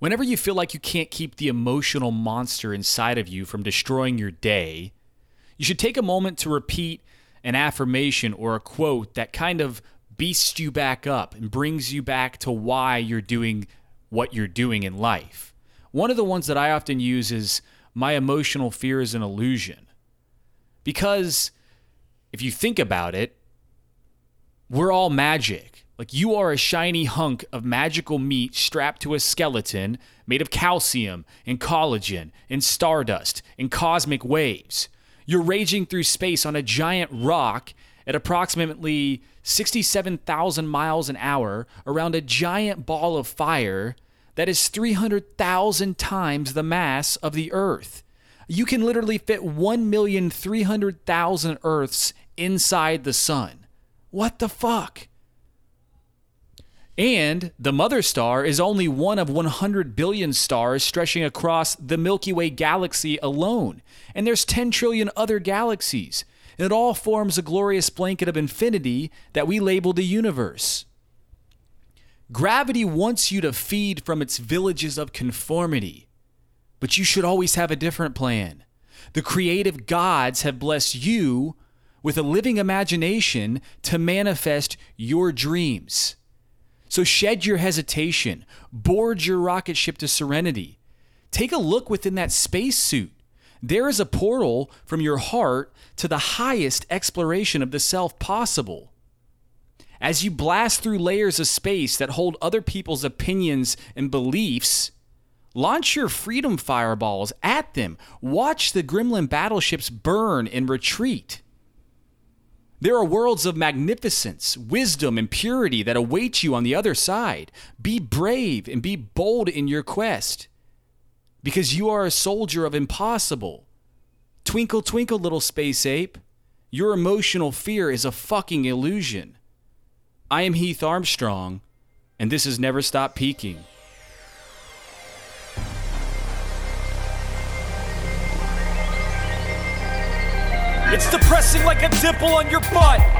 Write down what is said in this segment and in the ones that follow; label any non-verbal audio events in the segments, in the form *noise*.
Whenever you feel like you can't keep the emotional monster inside of you from destroying your day, you should take a moment to repeat an affirmation or a quote that kind of beasts you back up and brings you back to why you're doing what you're doing in life. One of the ones that I often use is my emotional fear is an illusion. Because if you think about it, we're all magic. Like you are a shiny hunk of magical meat strapped to a skeleton made of calcium and collagen and stardust and cosmic waves. You're raging through space on a giant rock at approximately 67,000 miles an hour around a giant ball of fire that is 300,000 times the mass of the Earth. You can literally fit 1,300,000 Earths inside the sun. What the fuck? And the mother star is only one of 100 billion stars stretching across the Milky Way galaxy alone. And there's 10 trillion other galaxies. And it all forms a glorious blanket of infinity that we label the universe. Gravity wants you to feed from its villages of conformity, but you should always have a different plan. The creative gods have blessed you with a living imagination to manifest your dreams. So shed your hesitation, board your rocket ship to serenity. Take a look within that spacesuit. There is a portal from your heart to the highest exploration of the self possible. As you blast through layers of space that hold other people's opinions and beliefs, launch your freedom fireballs at them. Watch the gremlin battleships burn and retreat. There are worlds of magnificence, wisdom, and purity that await you on the other side. Be brave and be bold in your quest because you are a soldier of impossible. Twinkle, twinkle, little space ape. Your emotional fear is a fucking illusion. I am Heath Armstrong, and this has never stopped peaking. It's depressing like a dimple on your butt.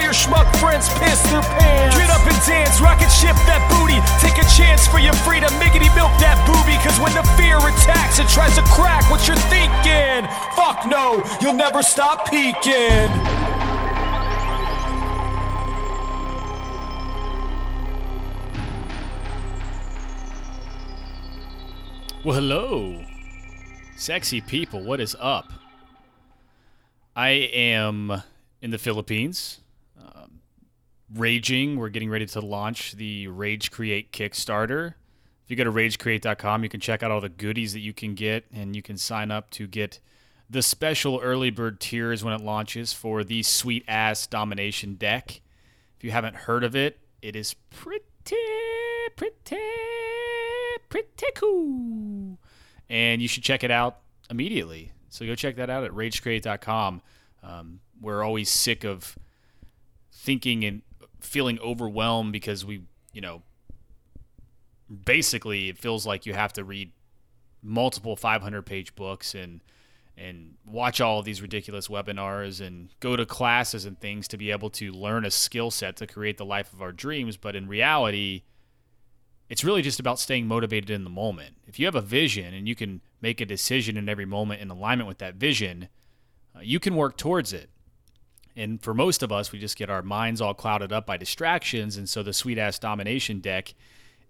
your schmuck friends piss their pants. Get up and dance, rocket ship that booty. Take a chance for your freedom, miggity milk that booby. Cause when the fear attacks, it tries to crack what you're thinking. Fuck no, you'll never stop peaking. Well, hello, sexy people. What is up? I am in the Philippines, raging. We're getting ready to launch the Rage Create Kickstarter. If you go to ragecreate.com, you can check out all the goodies that you can get, and you can sign up to get the special early bird tiers when it launches for the sweet ass domination deck. If you haven't heard of it, it is pretty, pretty, pretty cool. And you should check it out immediately. So go check that out at ragecreate.com. Um, we're always sick of thinking and feeling overwhelmed because we, you know, basically it feels like you have to read multiple 500 page books and and watch all of these ridiculous webinars and go to classes and things to be able to learn a skill set to create the life of our dreams. But in reality it's really just about staying motivated in the moment. If you have a vision and you can make a decision in every moment in alignment with that vision uh, you can work towards it and for most of us we just get our minds all clouded up by distractions and so the sweet ass domination deck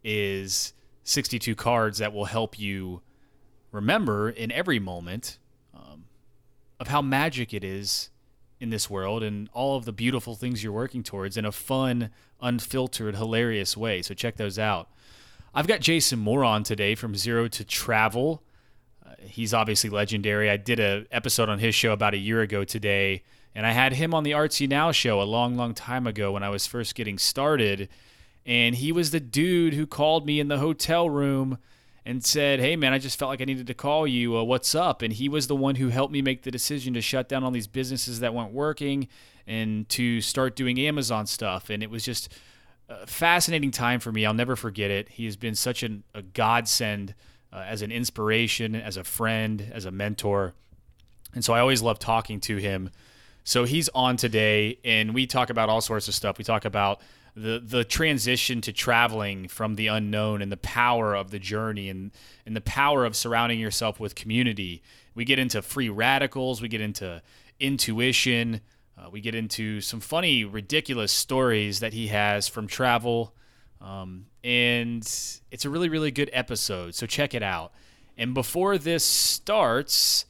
is 62 cards that will help you remember in every moment um, of how magic it is in this world and all of the beautiful things you're working towards in a fun, unfiltered, hilarious way. So check those out. I've got Jason Moore on today from Zero to Travel. Uh, he's obviously legendary. I did a episode on his show about a year ago today, and I had him on the Artsy Now show a long, long time ago when I was first getting started and he was the dude who called me in the hotel room and said, "Hey man, I just felt like I needed to call you. Uh, what's up?" And he was the one who helped me make the decision to shut down all these businesses that weren't working and to start doing Amazon stuff. And it was just a fascinating time for me. I'll never forget it. He has been such an, a godsend uh, as an inspiration, as a friend, as a mentor. And so I always love talking to him. So he's on today, and we talk about all sorts of stuff. We talk about the the transition to traveling from the unknown and the power of the journey and and the power of surrounding yourself with community. We get into free radicals. We get into intuition. Uh, we get into some funny, ridiculous stories that he has from travel. Um, and it's a really, really good episode. So check it out. And before this starts,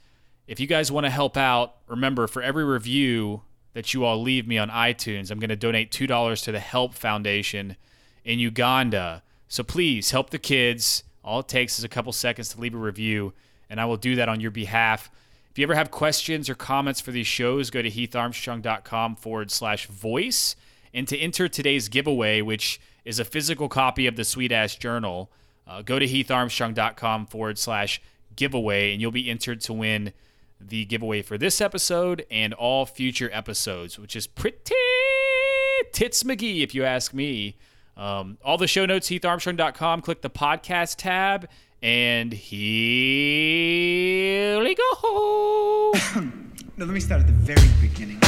if you guys want to help out, remember for every review that you all leave me on iTunes, I'm going to donate $2 to the Help Foundation in Uganda. So please help the kids. All it takes is a couple seconds to leave a review, and I will do that on your behalf. If you ever have questions or comments for these shows, go to heatharmstrong.com forward slash voice. And to enter today's giveaway, which is a physical copy of the Sweet Ass Journal, uh, go to heatharmstrong.com forward slash giveaway, and you'll be entered to win the giveaway for this episode and all future episodes, which is pretty tits McGee, if you ask me. Um, all the show notes, heatharmstrong.com. Click the podcast tab, and here we go. *coughs* now, let me start at the very beginning.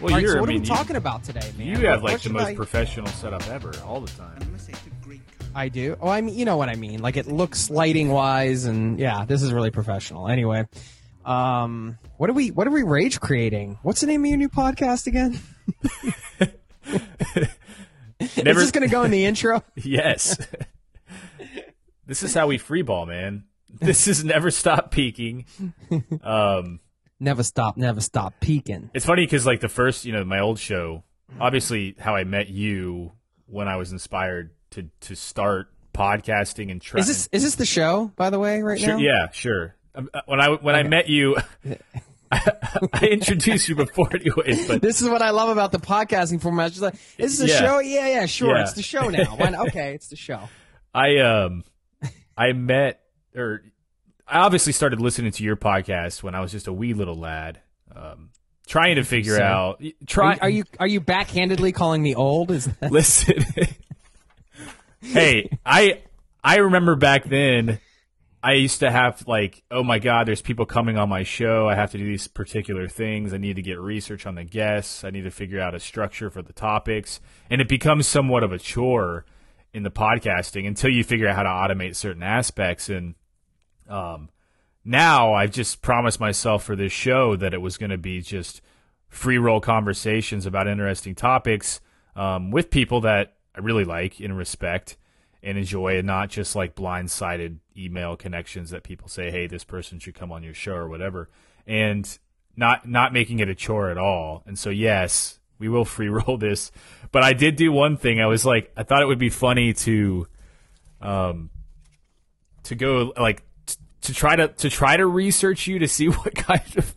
Well, right, you're, so what I mean, are we talking about today, man? You have like the most I... professional setup ever, all the time. I do. Oh, I mean, you know what I mean. Like it looks lighting wise, and yeah, this is really professional. Anyway, um, what are we? What are we rage creating? What's the name of your new podcast again? *laughs* Never... Is this going to go in the intro? *laughs* yes. this is how we freeball, man. This is never stop peaking. Um, never stop, never stop peaking. It's funny because like the first, you know, my old show, obviously how I met you when I was inspired to to start podcasting and trying. Is this is this the show by the way right sure, now? Yeah, sure. Um, uh, when I when okay. I met you. *laughs* *laughs* I, introduced you before, anyways. But this is what I love about the podcasting format. Like, is this a yeah. show? Yeah, yeah, sure. Yeah. It's the show now. *laughs* okay, it's the show. I um, I met or I obviously started listening to your podcast when I was just a wee little lad, um, trying to figure so, out. Try. Are you are you backhandedly calling me old? Is that- listen? *laughs* hey, I I remember back then. I used to have like, oh my God, there's people coming on my show. I have to do these particular things. I need to get research on the guests. I need to figure out a structure for the topics. And it becomes somewhat of a chore in the podcasting until you figure out how to automate certain aspects. And um, now I've just promised myself for this show that it was going to be just free roll conversations about interesting topics um, with people that I really like and respect and enjoy, and not just like blindsided email connections that people say, "Hey, this person should come on your show" or whatever, and not not making it a chore at all. And so, yes, we will *laughs* free roll this. But I did do one thing. I was like, I thought it would be funny to, um, to go like to try to to try to research you to see *laughs* what kind of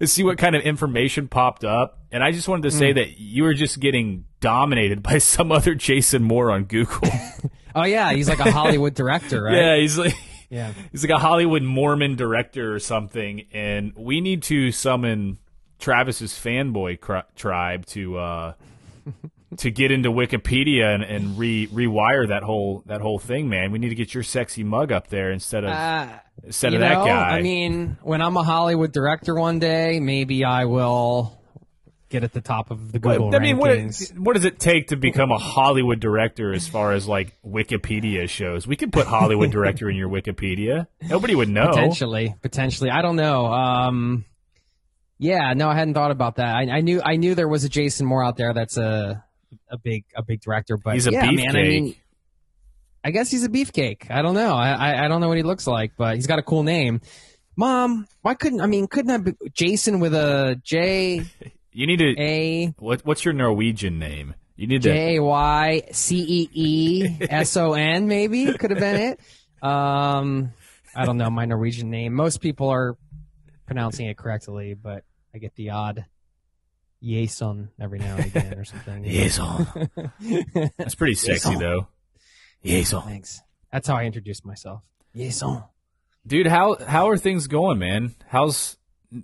to see what kind of information popped up. And I just wanted to say mm. that you were just getting dominated by *laughs* some other Jason Moore on Google. *laughs* oh yeah, he's like a Hollywood director, right? Yeah, he's like yeah, he's like a Hollywood Mormon director or something. And we need to summon Travis's fanboy cr- tribe to uh, to get into Wikipedia and, and re rewire that whole that whole thing, man. We need to get your sexy mug up there instead of uh, instead of that guy. I mean, when I'm a Hollywood director one day, maybe I will get at the top of the Google I mean, rankings. What, what does it take to become a Hollywood director as far as like Wikipedia shows? We could put Hollywood director in your Wikipedia. Nobody would know. Potentially, potentially. I don't know. Um, yeah, no, I hadn't thought about that. I, I, knew I knew there was a Jason Moore out there that's a a big a big director, but he's a yeah, beefcake. Man, I mean, I guess he's a beefcake. I don't know. I, I, I don't know what he looks like, but he's got a cool name. Mom, why couldn't I mean couldn't I be Jason with a J? *laughs* You need to a. What what's your Norwegian name? You need to. J A Y C E E S O N, maybe could have been it. Um, I don't know my Norwegian name. Most people are pronouncing it correctly, but I get the odd Jason every now and again or something. *laughs* Jason. *laughs* That's pretty sexy Jason. though. Jason. Thanks. That's how I introduced myself. Jason. Dude, how how are things going, man? How's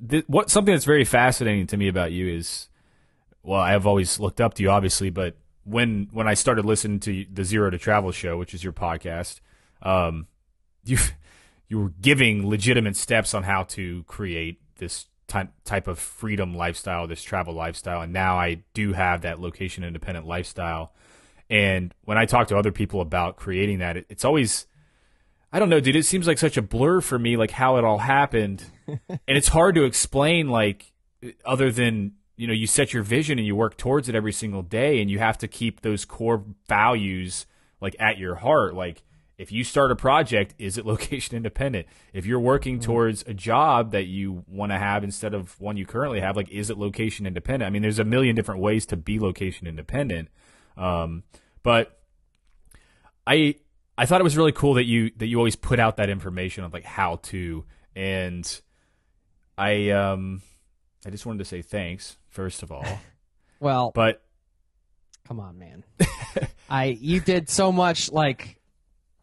th- what something that's very fascinating to me about you is well, I've always looked up to you obviously, but when when I started listening to the Zero to Travel show, which is your podcast, um you you were giving legitimate steps on how to create this ty- type of freedom lifestyle, this travel lifestyle, and now I do have that location independent lifestyle. And when I talk to other people about creating that, it, it's always I don't know, dude. It seems like such a blur for me, like how it all happened, *laughs* and it's hard to explain, like other than you know, you set your vision and you work towards it every single day, and you have to keep those core values like at your heart. Like if you start a project, is it *laughs* location independent? If you're working towards a job that you want to have instead of one you currently have, like is it location independent? I mean, there's a million different ways to be location independent, um, but I I thought it was really cool that you that you always put out that information of like how to and I um I just wanted to say thanks first of all. *laughs* Well, But come on, man. *laughs* I you did so much like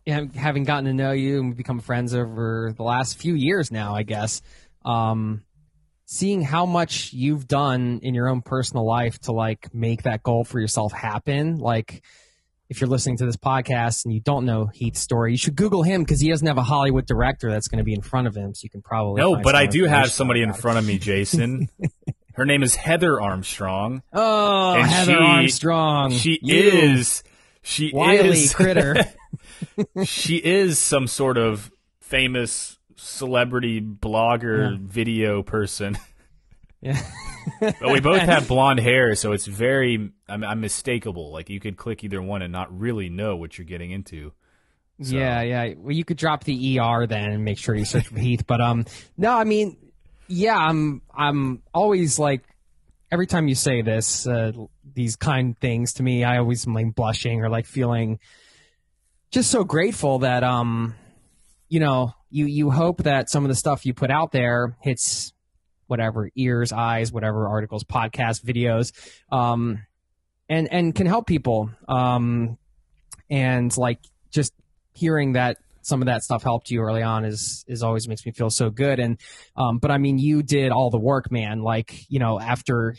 having gotten to know you and become friends over the last few years now, I guess. Um, seeing how much you've done in your own personal life to like make that goal for yourself happen, like if you're listening to this podcast and you don't know Heath's story, you should Google him because he doesn't have a Hollywood director that's going to be in front of him, so you can probably no, but I do have somebody in front of me, Jason. *laughs* Her name is Heather Armstrong. Oh, and Heather she- Armstrong, She You is she wily is *laughs* critter. She is some sort of famous celebrity blogger video person. *laughs* yeah. But we both *laughs* have blonde hair, so it's very I'm, I'm mistakable. Like you could click either one and not really know what you're getting into. So- Yeah, yeah. Well, you could drop the ER then and make sure you search for Heath. But um, no, I mean, yeah, I'm I'm always like every time you say this, uh, these kind things to me, I always am like blushing or like feeling just so grateful that um, you know, you you hope that some of the stuff you put out there hits whatever ears, eyes, whatever articles, podcasts, videos, um, and and can help people. Um, and like just hearing that some of that stuff helped you early on is is always makes me feel so good and um but i mean you did all the work man like you know after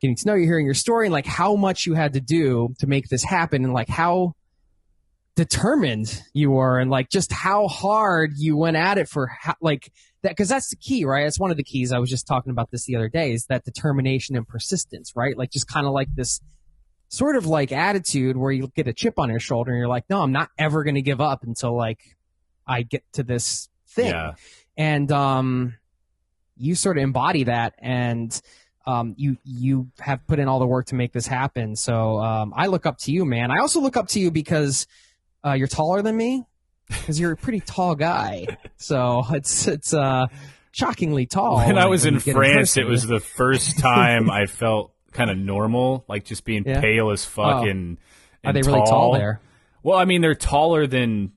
getting to know you hearing your story and like how much you had to do to make this happen and like how determined you were and like just how hard you went at it for how, like that because that's the key right it's one of the keys i was just talking about this the other day is that determination and persistence right like just kind of like this sort of like attitude where you get a chip on your shoulder and you're like, no, I'm not ever going to give up until like I get to this thing. Yeah. And, um, you sort of embody that and, um, you, you have put in all the work to make this happen. So, um, I look up to you, man. I also look up to you because, uh, you're taller than me because you're a pretty tall guy. So it's, it's, uh, shockingly tall. When I was when in France, it was the first *laughs* time I felt kind of normal, like just being Yeah. pale as fuck Oh. and, Are and they really tall there? Well, I mean, they're taller than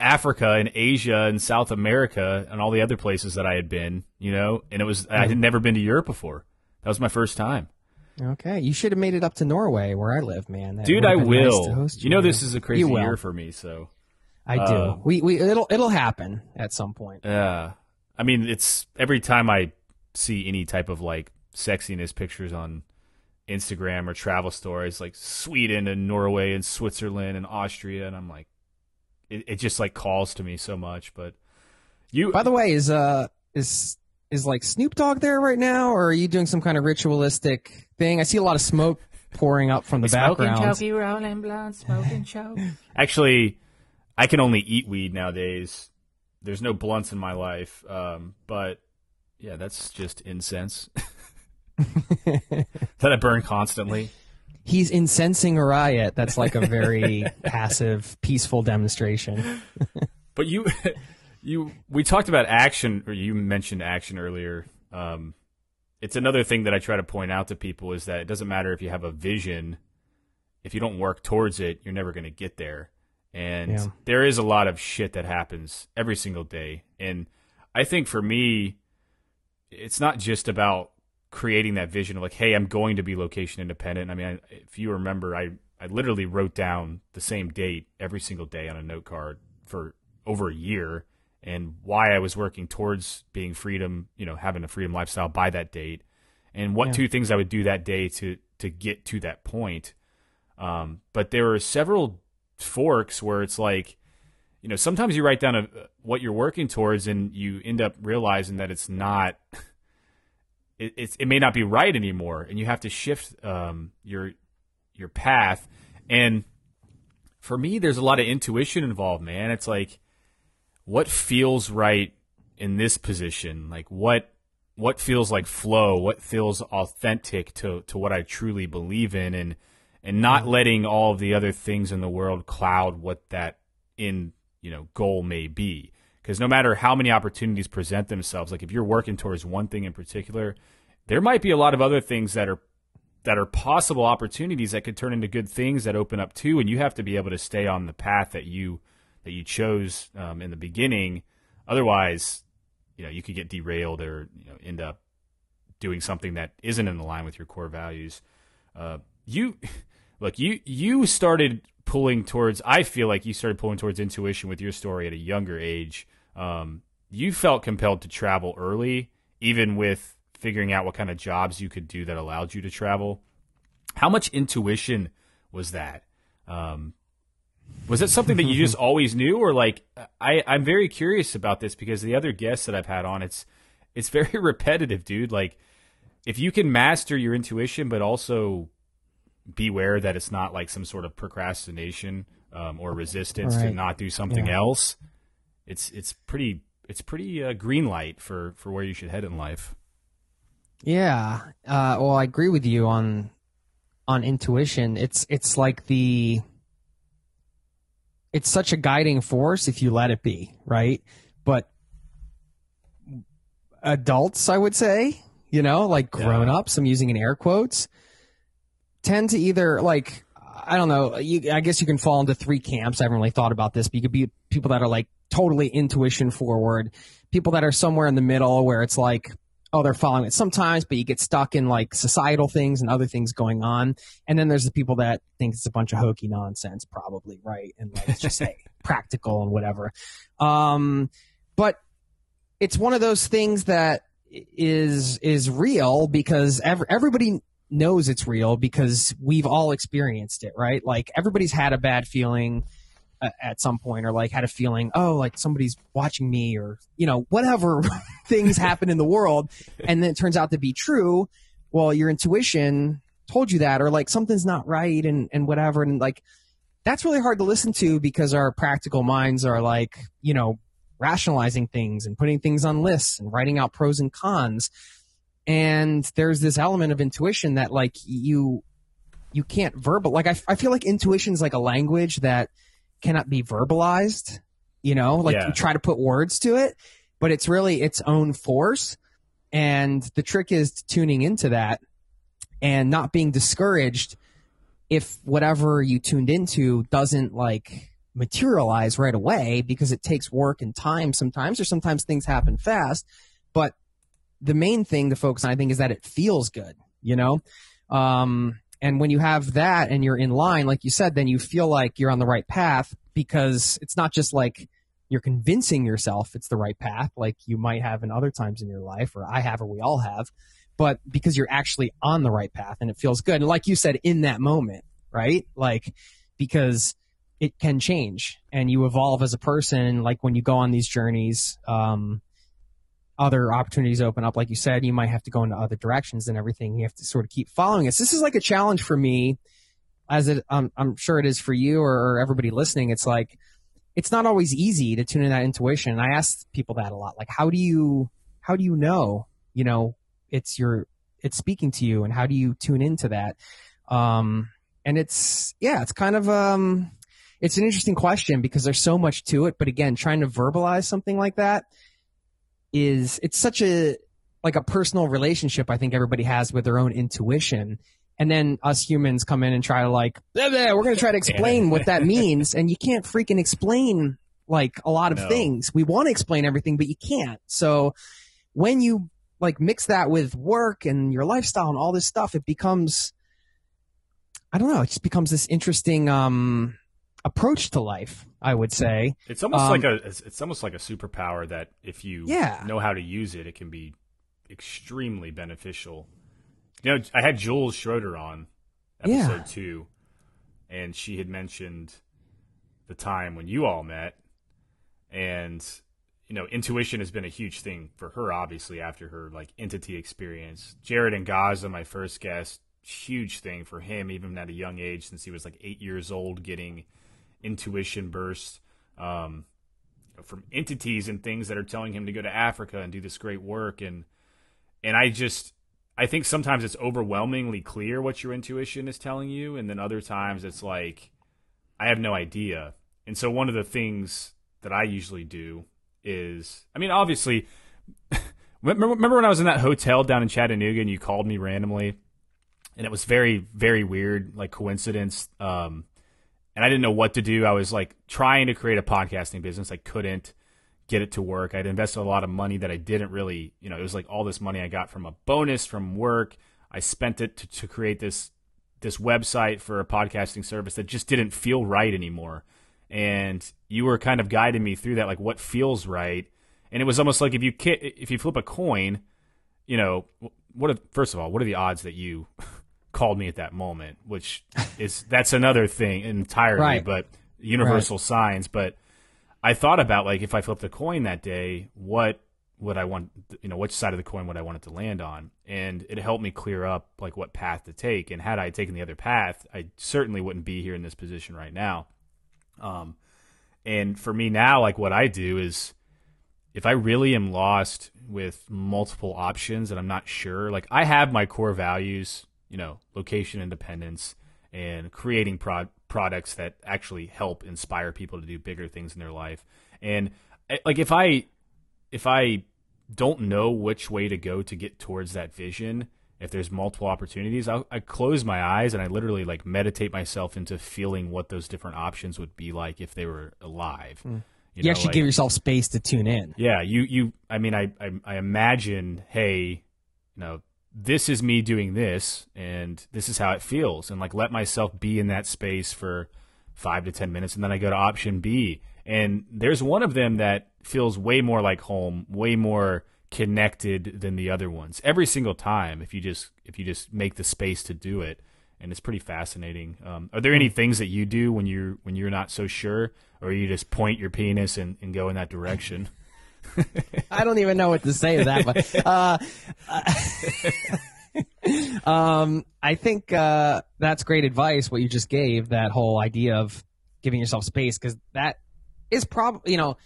Africa and Asia and South America and all the other places that I had been, you know. And it was I Mm-hmm. had never been to Europe before. That was my first time, Okay, you should have made it up to Norway, where I live, man. That dude. I been nice will. host you know, this is a crazy year for me, so I do. uh, we we it'll it'll happen at some point. yeah. I mean, it's every time I see any type of like sexiness pictures on Instagram or travel stories, like Sweden and Norway and Switzerland and Austria, and I'm like, it, it just like calls to me so much. But you, By the way, is uh is is like Snoop Dogg there right now, or are you doing some kind of ritualistic thing? I see a lot of smoke pouring up from the background. rolling blunt, smoking choke. *laughs* Actually, I can only eat weed nowadays. There's no blunts in my life, um, but yeah, that's just incense *laughs* that I burn constantly. He's incensing a riot. That's like a very *laughs* passive, peaceful demonstration. But you, you, we talked about action, or you mentioned action earlier. Um, it's another thing that I try to point out to people is that it doesn't matter if you have a vision if you don't work towards it, you're never going to get there. And Yeah. there is a lot of shit that happens every single day. And I think for me, it's not just about creating that vision of like, hey, I'm going to be location independent. I mean, I, if you remember, I, I literally wrote down the same date every single day on a note card for over a year and why I was working towards being freedom, you know, having a freedom lifestyle by that date and what Yeah. two things I would do that day to, to get to that point. Um, but there were several forks where it's like, you know, sometimes you write down a, what you're working towards and you end up realizing that it's not, *laughs* it, it's, it may not be right anymore. And you have to shift, um, your, your path. And for me, there's a lot of intuition involved, man. It's like, what feels right in this position? Like what, what feels like flow? What feels authentic to, to what I truly believe in? And, and not mm-hmm. letting all of the other things in the world cloud what that in you know goal may be because no matter how many opportunities present themselves like if you're working towards one thing in particular there might be a lot of other things that are that are possible opportunities that could turn into good things that open up too and you have to be able to stay on the path that you that you chose um, in the beginning. Otherwise you know you could get derailed or you know end up doing something that isn't in line with your core values. Uh, you *laughs* look you you started pulling towards i feel like you started pulling towards intuition with your story at a younger age. Um, you felt compelled to travel early even with figuring out what kind of jobs you could do that allowed you to travel. How much intuition was that? Um, was it something that you just *laughs* always knew or like I, i'm very curious about this because the other guests that i've had on it's it's very *laughs* repetitive dude like if you can master your intuition but also beware that it's not like some sort of procrastination um, or resistance to not do something Yeah. else it's it's pretty it's pretty uh, green light for for where you should head in life Yeah. Uh, well, I agree with you on on intuition. It's it's like the it's such a guiding force if you let it be, right? But adults, I would say, you know, like grown ups, I'm using in air quotes, tend to either like I don't know. You, I guess you can fall into three camps. I haven't really thought about this, but you could be people that are like totally intuition forward, people that are somewhere in the middle where it's like, oh, they're following it sometimes, but you get stuck in like societal things and other things going on. And then there's the people that think it's a bunch of hokey nonsense, probably, right? And like, it's just *laughs* hey, practical and whatever. Um, but it's one of those things that is is real because ev- everybody knows it's real because we've all experienced it, right? Like everybody's had a bad feeling at some point or like had a feeling, oh, like somebody's watching me or, you know, whatever *laughs* things happen in the world. And then it turns out to be true. Well, your intuition told you that or like something's not right and, and whatever. And like, that's really hard to listen to because our practical minds are like, you know, rationalizing things and putting things on lists and writing out pros and cons and there's this element of intuition that like you you can't verbal like I, I feel like intuition is like a language that cannot be verbalized you know like Yeah. you try to put words to it but it's really its own force and the trick is tuning into that and not being discouraged if whatever you tuned into doesn't like materialize right away because it takes work and time sometimes or sometimes things happen fast but the main thing to focus on, I think, is that it feels good, you know? Um, and when you have that and you're in line, like you said, then you feel like you're on the right path because it's not just like you're convincing yourself it's the right path, like you might have in other times in your life, or I have, or we all have, but because you're actually on the right path and it feels good. And like you said, in that moment, right? Like, because it can change and you evolve as a person. Like when you go on these journeys, um, other opportunities open up. Like you said, you might have to go into other directions and everything. You have to sort of keep following us. This is like a challenge for me, as it, um, I'm sure it is for you or, or everybody listening. It's like, it's not always easy to tune in that intuition. And I ask people that a lot. Like, how do you, how do you know, you know, it's your, it's speaking to you and how do you tune into that? Um, and it's, yeah, it's kind of, um, it's an interesting question because there's so much to it. But again, trying to verbalize something like that, is it's such a like a personal relationship I think everybody has with their own intuition and then us humans come in and try to like, "Blah, blah," we're going to try to explain what that means, and you can't freaking explain like a lot of No. things. We want to explain everything, but you can't. So when you like mix that with work and your lifestyle and all this stuff, it becomes, I don't know, it just becomes this interesting um approach to life. I would say. It's almost Um, like a it's almost like a superpower that if you Yeah. know how to use it, it can be extremely beneficial. You know, I had Jules Schroeder on episode Yeah. two, and she had mentioned the time when you all met, and you know, intuition has been a huge thing for her, obviously after her like entity experience. Jared Angaza, my first guest, huge thing for him, even at a young age, since he was like eight years old, getting intuition bursts um, from entities and things that are telling him to go to Africa and do this great work. And and I just I think sometimes it's overwhelmingly clear what your intuition is telling you. And then other times it's like I have no idea. And so one of the things that I usually do is I mean obviously *laughs* remember, when I was in that hotel down in Chattanooga and you called me randomly? And it was very very weird like coincidence. Um and I didn't know what to do. I was like trying to create a podcasting business. I couldn't get it to work. I'd invested a lot of money that I didn't really, you know, it was like all this money I got from a bonus from work. I spent it to, to create this this website for a podcasting service that just didn't feel right anymore. And you were kind of guiding me through that, like what feels right. And it was almost like if you if you flip a coin, you know, what? If, first of all, what are the odds that you called me at that moment? Which is that's another thing entirely, Right. but universal signs. But I thought about like if I flipped a coin that day, what would I want? You know, which side of the coin would I want it to land on? And it helped me clear up like what path to take. And had I taken the other path, I certainly wouldn't be here in this position right now. Um, and for me now, like what I do is if I really am lost with multiple options and I'm not sure, like I have my core values, you know, location independence and creating prod- products that actually help inspire people to do bigger things in their life. And eh, like if I if I don't know which way to go to get towards that vision, if there's multiple opportunities, I'll, I close my eyes and I literally like meditate myself into feeling what those different options would be like if they were alive. You, know, actually like- give yourself space to tune in. yeah, you you I mean I I, I imagine, hey, you know, this is me doing this and this is how it feels and like let myself be in that space for 5 to 10 minutes and then I go to option B and there's one of them that feels way more like home, way more connected than the other ones. Every single time if you just if you just make the space to do it and it's pretty fascinating. Um, are there any things that you do when you're when you're not so sure, or you just point your penis and, and go in that direction? *laughs* *laughs* I don't even know what to say to that, but uh, *laughs* um, I think uh, that's great advice. What you just gave, that whole idea of giving yourself space, because that is probably you know,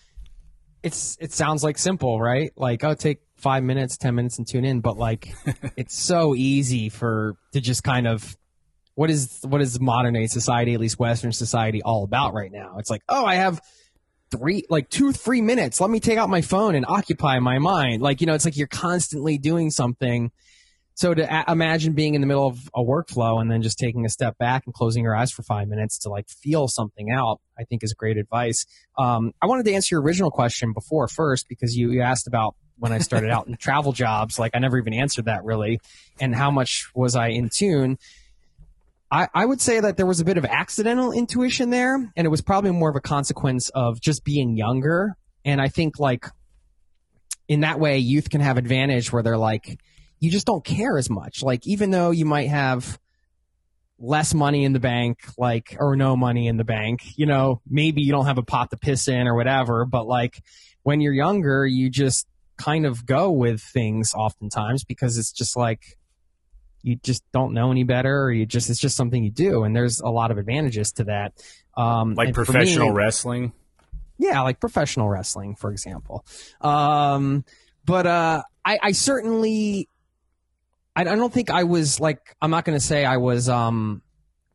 it's it sounds like simple, right? Like oh, take five minutes, ten minutes, and tune in, but like *laughs* it's so easy for to just kind of. What is what is modern day society, at least Western society, all about right now? It's like, oh, I have three like two three minutes. Let me take out my phone and occupy my mind. Like you know it's like you're constantly doing something. So to a- imagine being in the middle of a workflow and then just taking a step back and closing your eyes for five minutes to like feel something out i think is great advice. Um, i wanted to answer your original question before first because you, you asked about when i started out in *laughs* travel jobs. Like i never even answered that really and how much was i in tune I, I would say that there was a bit of accidental intuition there, and it was probably more of a consequence of just being younger. And I think like in that way, youth can have advantage where they're like, you just don't care as much. Like even though you might have less money in the bank, like or no money in the bank, you know, maybe you don't have a pot to piss in or whatever. But like when you're younger, you just kind of go with things oftentimes because it's just like you just don't know any better or you just it's just something you do. And there's a lot of advantages to that. Um Like professional me- wrestling? yeah like professional wrestling for example. Um but uh i i certainly i, I don't think i was like i'm not going to say i was um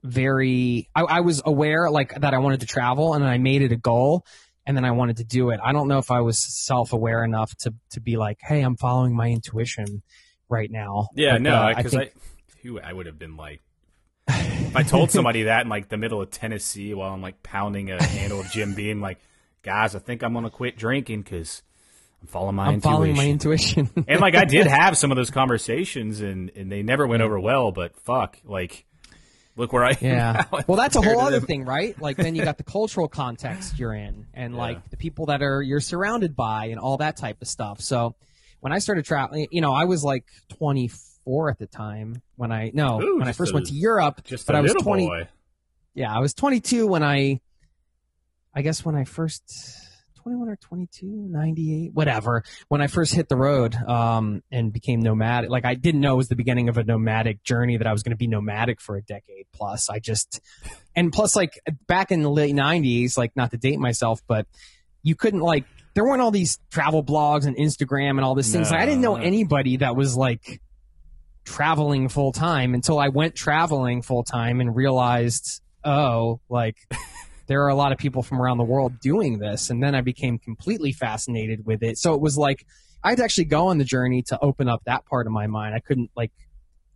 very I, I was aware like that i wanted to travel and i made it a goal and then i wanted to do it. I don't know if i was self-aware enough to to be like hey i'm following my intuition right now Yeah, But, no, uh, because I, think- who I would have been like if I told somebody that in like the middle of Tennessee while I'm like pounding a handle of Jim Beam, like, guys, I think I'm gonna quit drinking because I'm following my I'm intuition. following my intuition. and like I did *laughs* have some of those conversations, and and they never went over well. But fuck, like, look where I am Yeah. Well, that's a whole other them. thing, right? Like then you got the cultural context you're in and Yeah. like the people that are you're surrounded by and all that type of stuff. So when I started traveling, you know, I was like 24 at the time when I no, Ooh, when I first a- went to Europe, Just but a I was little 20 boy. Yeah, I was 22 when I I guess when I first 21 or 22, 98, whatever, when I first hit the road um, and became nomadic. Like I didn't know it was the beginning of a nomadic journey that I was going to be nomadic for a decade plus. I just and plus like back in the late 90s, like not to date myself, but you couldn't like there weren't all these travel blogs and Instagram and all these things. Like, I didn't know No. anybody that was like traveling full time until I went traveling full time and realized, oh, like *laughs* there are a lot of people from around the world doing this. And then I became completely fascinated with it. So it was like I had to actually go on the journey to open up that part of my mind. I couldn't like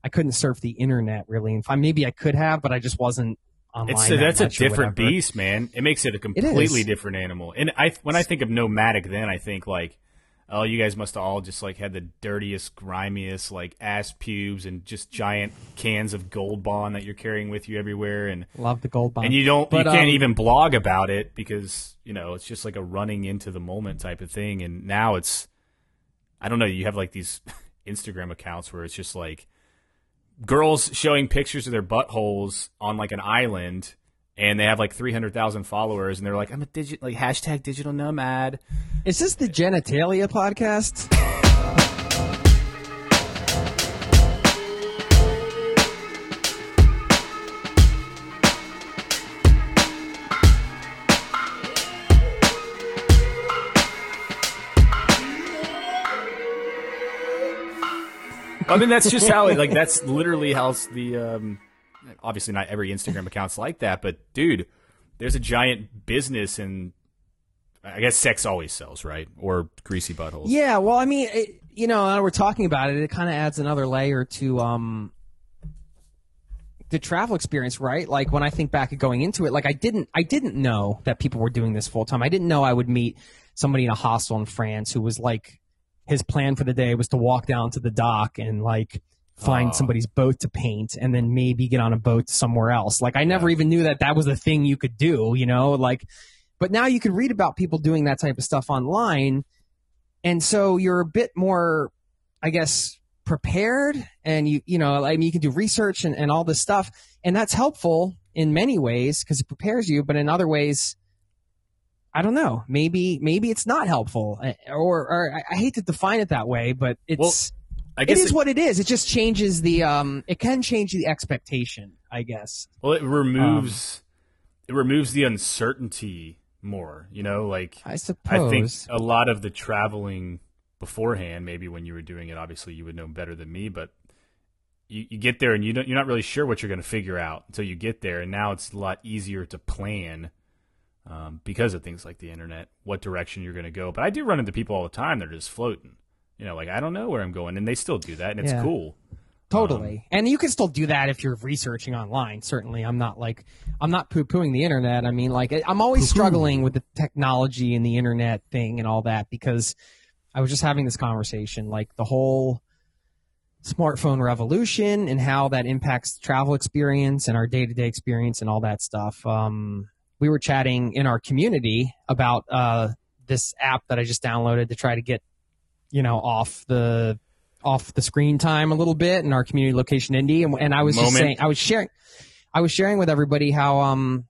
I couldn't surf the internet really. And maybe I could have, but I just wasn't online. It's that that's a different beast, man. It makes it a completely is. different animal. And I when I think of nomadic, then I think like, oh, you guys must have all just like had the dirtiest, grimiest, like ass pubes and just giant cans of Gold Bond that you're carrying with you everywhere, and Love the gold bond. and you don't But, you can't um, even blog about it because you know it's just like a running into the moment type of thing. And now it's, I don't know, you have like these *laughs* Instagram accounts where it's just like girls showing pictures of their buttholes on like an island and they have like 300,000 followers and they're like I'm a digit like hashtag digital nomad. Is this the genitalia podcast? *laughs* I mean that's just how it like *laughs* that's literally how the um obviously not every Instagram account's like that but dude there's a giant business and I guess sex always sells, right? Or greasy buttholes. Yeah, well, I mean, it, you know, now we're talking about it. It kind of adds another layer to um, the travel experience, right? Like when I think back at going into it, like I didn't, I didn't know that people were doing this full time. I didn't know I would meet somebody in a hostel in France who was like, his plan for the day was to walk down to the dock and like find Oh. somebody's boat to paint and then maybe get on a boat somewhere else. Like I never even knew that that was a thing you could do, you know, like, but now you can read about people doing that type of stuff online. And so you're a bit more, I guess, prepared and you, you know, I mean, you can do research and, and all this stuff. And that's helpful in many ways because it prepares you, but in other ways, I don't know. Maybe, maybe it's not helpful eh, or, or I, hate to define it that way, but it's, well, I it guess is what it is. It just changes the, um, it can change the expectation, I guess. Well, it removes Um, it removes the uncertainty more. You know, like I suppose I think a lot of the traveling beforehand, maybe when you were doing it, obviously you would know better than me, but you, you get there and you don't, you're not really sure what you're going to figure out until you get there. And now it's a lot easier to plan um, because of things like the internet, what direction you're going to go. But I do run into people all the time that are just floating. You know, like I don't know where I'm going, and they still do that, and it's Yeah. cool. Totally. and you can still do that if you're researching online. Certainly. I'm not like, I'm not poo pooing the internet. I mean, like, I'm always struggling with the technology and the internet thing and all that because I was just having this conversation. Like, the whole smartphone revolution and how that impacts travel experience and our day to day experience and all that stuff. Um, we were chatting in our community about uh, this app that I just downloaded to try to get, you know, off the off the screen time a little bit in our community location indie and, and I was just saying I was sharing I was sharing with everybody how um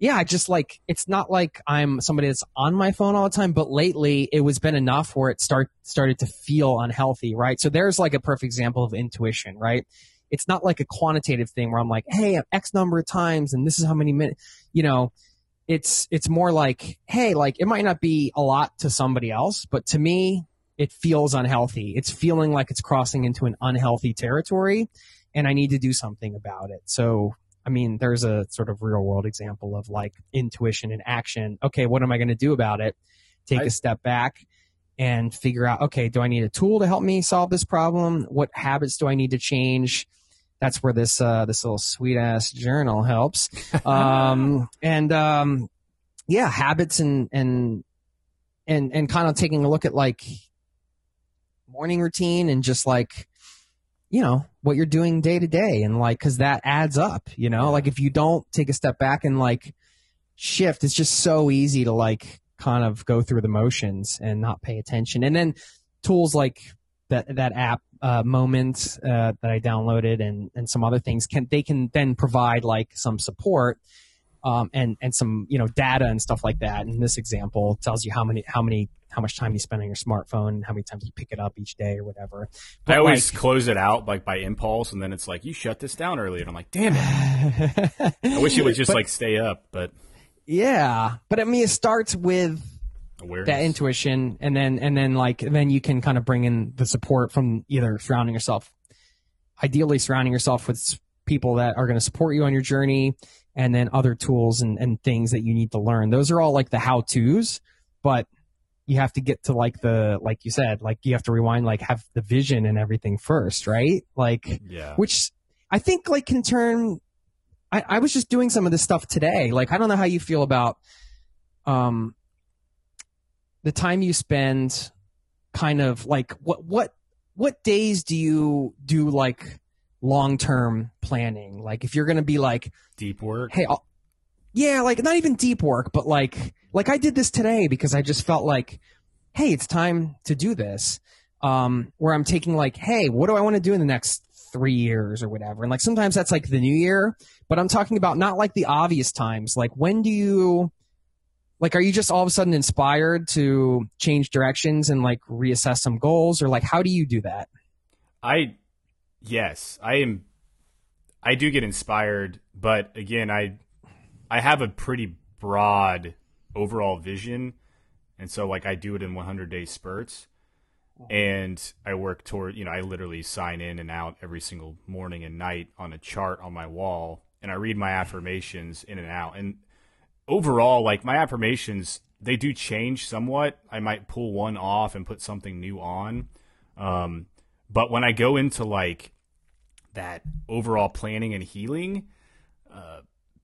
yeah, I just like it's not like I'm somebody that's on my phone all the time, but lately it was been enough where it start started to feel unhealthy, right? So there's like a perfect example of intuition, right? It's not like a quantitative thing where I'm like, hey, X number of times and this is how many minutes, you know. It's it's more like, hey, like it might not be a lot to somebody else, but to me, it feels unhealthy. It's feeling like it's crossing into an unhealthy territory, and I need to do something about it. So I mean, there's a sort of real world example of like intuition and action. Okay, what am I going to do about it? Take I- a step back and figure out, okay, do I need a tool to help me solve this problem? What habits do I need to change? That's where this uh, this little sweet ass journal helps. Um, *laughs* and um, yeah, habits and and and and kind of taking a look at like morning routine and just like you know what you're doing day to day and like because that adds up you know? Like if you don't take a step back and like shift it's just so easy to like kind of go through the motions and not pay attention. And then tools like that that app uh, moment uh, that i downloaded and and some other things can they can then provide like some support um, and and some you know data and stuff like that. And this example, tells you how many how many how much time you spend on your smartphone, how many times you pick it up each day or whatever. But I always like, close it out like by impulse, and then it's like you shut this down early, and I'm like, damn it. *laughs* I wish it would just but, like stay up, but yeah. But I mean, it starts with Awareness. that intuition, and then and then like then you can kind of bring in the support from either surrounding yourself, ideally surrounding yourself with people that are going to support you on your journey and then other tools and, and things that you need to learn. Those are all like the how to's, but you have to get to like the, like you said, like you have to rewind, like have the vision and everything first, right? Like, yeah. which I think like can turn, I, I was just doing some of this stuff today. Like, I don't know how you feel about, um, the time you spend kind of like what, what, what days do you do like long term planning. Like if you're going to be like deep work. Hey, I'll, yeah, like not even deep work, but like like I did this today because I just felt like, hey, it's time to do this. Um, where I'm taking like, hey, what do I want to do in the next three years or whatever? And like sometimes that's like the new year, but I'm talking about not like the obvious times. Like when do you like are you just all of a sudden inspired to change directions and like reassess some goals? Or like how do you do that? I Yes, I am. I do get inspired, but again, I I have a pretty broad overall vision, and so like I do it in 100 day spurts, mm-hmm. and I work toward you know I literally sign in and out every single morning and night on a chart on my wall, and I read my affirmations in and out, and overall like my affirmations they do change somewhat. I might pull one off and put something new on. Um, but when I go into like that overall planning and healing, uh,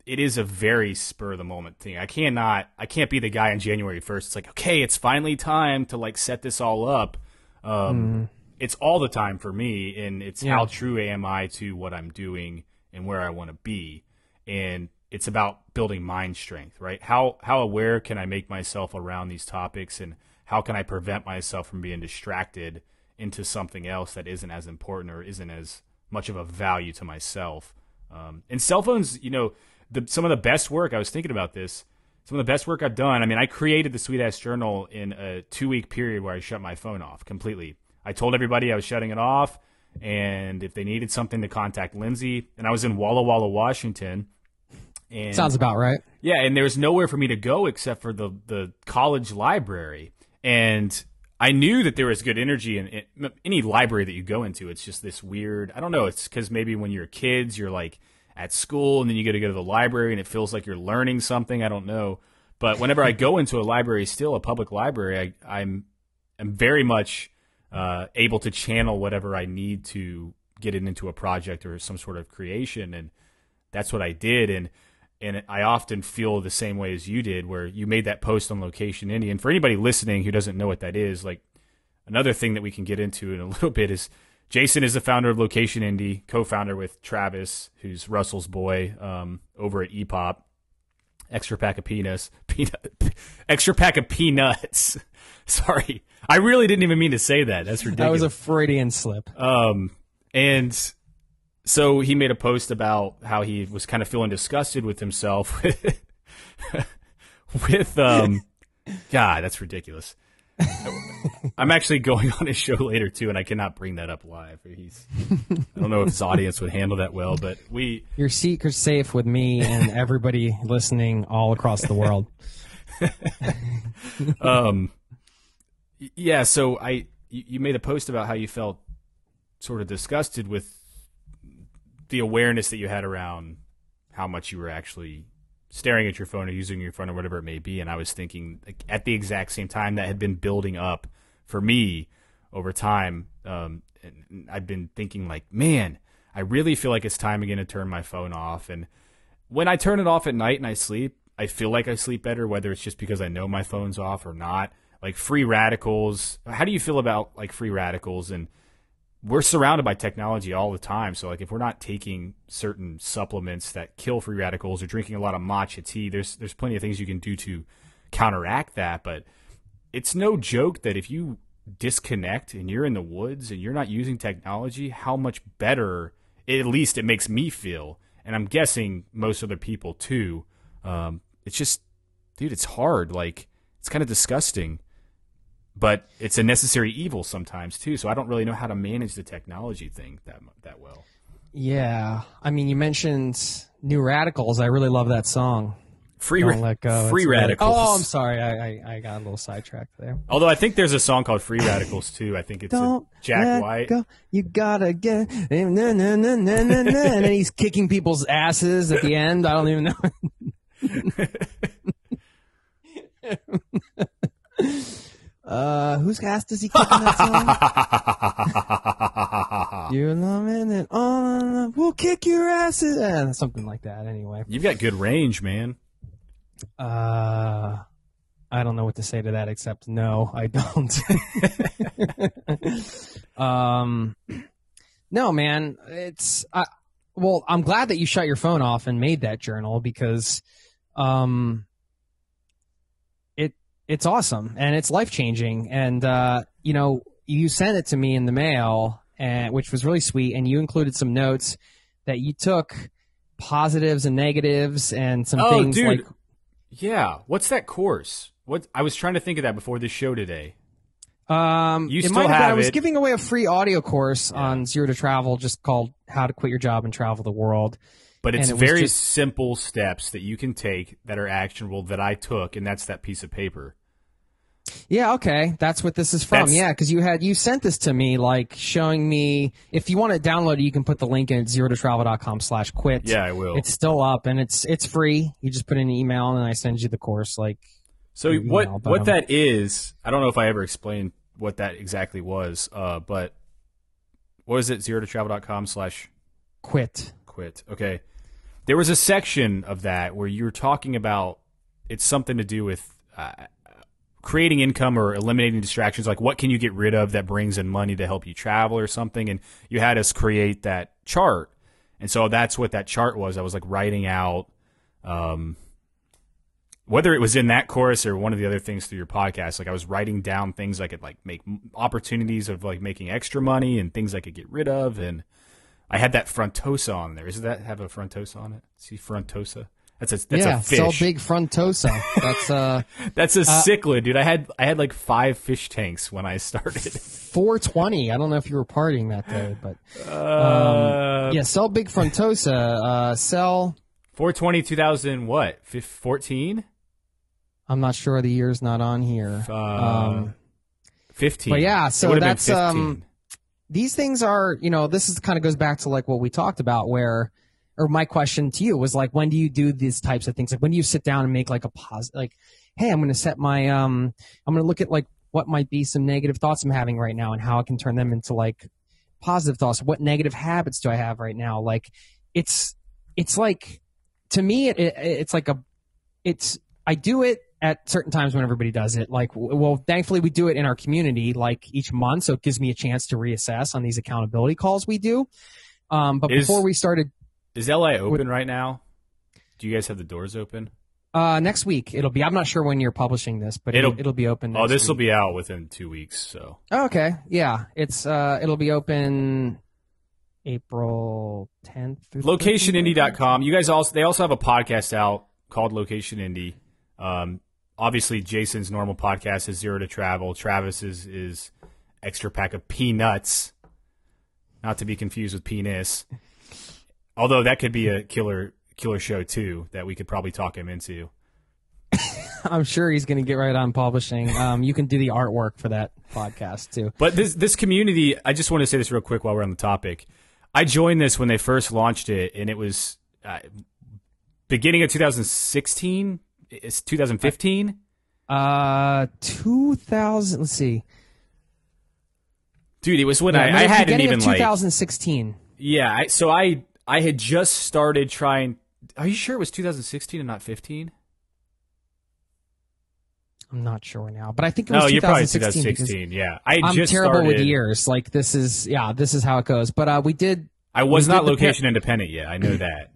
it is a very spur of the moment thing. I cannot, I can't be the guy on January 1st. It's like, okay, it's finally time to like set this all up. Um, mm. It's all the time for me, and it's yeah. how true am I to what I'm doing and where I want to be. And it's about building mind strength, right? How how aware can I make myself around these topics, and how can I prevent myself from being distracted into something else that isn't as important or isn't as much of a value to myself. Um, and cell phones, you know, the, some of the best work. I was thinking about this. Some of the best work I've done. I mean, I created the Sweet Ass Journal in a two week period where I shut my phone off completely. I told everybody I was shutting it off, and if they needed something to contact Lindsay, and I was in Walla Walla, Washington. And, Sounds about right. Yeah, and there was nowhere for me to go except for the the college library. And I knew that there was good energy in, in, any library that you go into. It's just this weird. I don't know. It's because maybe when you're kids, you're like at school, and then you get to go to the library, and it feels like you're learning something. I don't know. But whenever I go into a library, still a public library, I, I'm I'm very much uh, able to channel whatever I need to get it into a project or some sort of creation, and that's what I did. And and I often feel the same way as you did, where you made that post on Location Indie. And for anybody listening who doesn't know what that is, like another thing that we can get into in a *laughs* little bit is Jason is the founder of Location Indie, co-founder with Travis, who's Russell's boy um, over at EPOP. Extra pack of peanuts, *laughs* peanut, *laughs* extra pack of peanuts. Sorry, I really didn't even mean to say that. That's ridiculous. That was a Freudian slip. Um, and so he made a post about how he was kind of feeling disgusted with himself with, *laughs* with um *laughs* God, that's ridiculous. I'm actually going *laughs* on his show later too, and I cannot bring that up live. He's I don't know if his audience would handle that well, but we your secret's safe with me and everybody listening all across the world. um, yeah. So I you made a post about how you felt sort of disgusted with the awareness that you had around how much you were actually staring at your phone or using your phone or whatever it may be. And I was thinking like, at the exact same time that had been building up for me over time. Um, and I've been thinking like, man, I really feel like it's time again to turn my phone off. And when I turn it off at night and I sleep, I feel like I sleep better, whether it's just because I know my phone's off or not. Like free radicals. How do you feel about like free radicals? And we're surrounded by technology all the time. So like if we're not taking certain supplements that kill free radicals or drinking a lot of matcha tea, there's there's plenty of things you can do to counteract that. But it's no joke that if you disconnect and you're in the woods and you're not using technology, how much better at least it makes me feel. And I'm guessing most other people too. Um, it's just, dude, it's hard. Like, it's kind of disgusting, but it's a necessary evil sometimes too. So I don't really know how to manage the technology thing that that well. Yeah, I mean, you mentioned New Radicals. I really love that song. Free, Don't let go. free It's really- radicals. Oh, I'm sorry. I, I, I got a little sidetracked there. Although I think there's a song called Free Radicals too. I think it's a Don't Jack let White. go. You gotta get. Na, na, na, na, na, na, and then he's kicking people's asses at the end. I don't even know. *laughs* *laughs* uh, whose ass does he kick in that song? *laughs* you love it, and oh, we'll kick your asses. Eh, something like that. Anyway. You've got good range, man. Uh, I don't know what to say to that except no, I don't. *laughs* um, no, man, it's I. Well, I'm glad that you shut your phone off and made that journal because, um, it's awesome and it's life changing and uh, you know you sent it to me in the mail and which was really sweet and you included some notes that you took positives and negatives and some Oh, things dude. like Yeah. What's that course? What I was trying to think of that before this show today. Um, You still have, been, I was it. giving away a free audio course on Zero to Travel, just called "How to Quit Your Job and Travel the World." But it's it very just- simple steps that you can take that are actionable that I took, and that's that piece of paper. Yeah, okay, that's what this is from. That's- yeah, because you had you sent this to me, like showing me if you want to download it, you can put the link in zero to travel.com slash quit. Yeah, I will. It's still up and it's it's free. You just put in an email and I send you the course. Like, So what what um, that is, I don't know if I ever explained what that exactly was, uh, but what is it? Zero to travel.com slash quit. Quit. Okay. There was a section of that where you were talking about it's something to do with uh, creating income or eliminating distractions. Like, what can you get rid of that brings in money to help you travel or something? And you had us create that chart. And so that's what that chart was. I was like writing out, um, whether it was in that course or one of the other things through your podcast, like I was writing down things I could like make opportunities of like making extra money and things I could get rid of. And I had that frontosa on there. Does that have a frontosa on it? See frontosa? That's a that's yeah, a fish. sell big frontosa. That's uh *laughs* That's a cichlid, dude. I had I had like five fish tanks when I started. *laughs* 420. I don't know if you were partying that day, but Uh, yeah, sell big frontosa. Uh, sell. 420 2000 what? 14? I'm not sure the year's not on here. Uh, um, 15. But yeah, so that's, um, 15. These things are, you know, this is kind of goes back to like what we talked about where, or my question to you was like, when do you do these types of things? Like when do you sit down and make like a pause, like, hey, I'm going to set my, um, I'm going to look at like what might be some negative thoughts I'm having right now and how I can turn them into like positive thoughts. What negative habits do I have right now? Like it's, it's like, to me, it, it, it's like a, it's, I do it at certain times when everybody does it. Like, well, thankfully we do it in our community like each month, so it gives me a chance to reassess on these accountability calls we do. Um, but Is- before we started Is LA open right now? Do you guys have the doors open? uh, next week, it'll be. I'm not sure when you're publishing this, but it'll It'll- be open. Oh, this will be out within 2 weeks, so. Oh, okay, yeah, it's uh, it'll be open April 10th. through 13th, locationindie.com. You guys also they also have a podcast out called Location Indie. Um, obviously Jason's normal podcast is Zero to Travel. Travis's is Extra Pack of Peanuts. Not to be confused with penis. Although that could be a killer killer show too that we could probably talk him into. *laughs* I'm sure he's going to get right on publishing. Um, you can do the artwork for that podcast too. But this this community, I just want to say this real quick while we're on the topic. I joined this when they first launched it, and it was uh, beginning of 2016. It's 2015. Uh, 2000. Let's see. Dude, it was when Yeah, I, I hadn't even of like 2016. Yeah, I, so I I had just started trying. Are you sure it was 2016 and not 15? I'm not sure now, but I think it was No, you're probably 2016. because 2016. Yeah, I just terrible with years. Like this is yeah, this is how it goes. But uh, we did I was not location independent yet. I know *clears throat* that.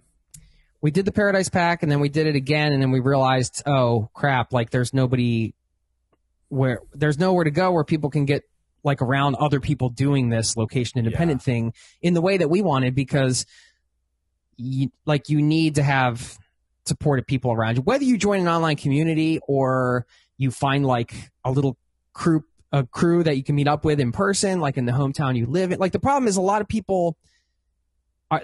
We did the Paradise Pack, and then we did it again, and then we realized, oh crap! Like there's nobody where there's nowhere to go where people can get like around other people doing this location independent thing in the way that we wanted because you, like you need to have supportive people around you whether you join an online community or you find like a little crew a crew that you can meet up with in person like in the hometown you live in like the problem is a lot of people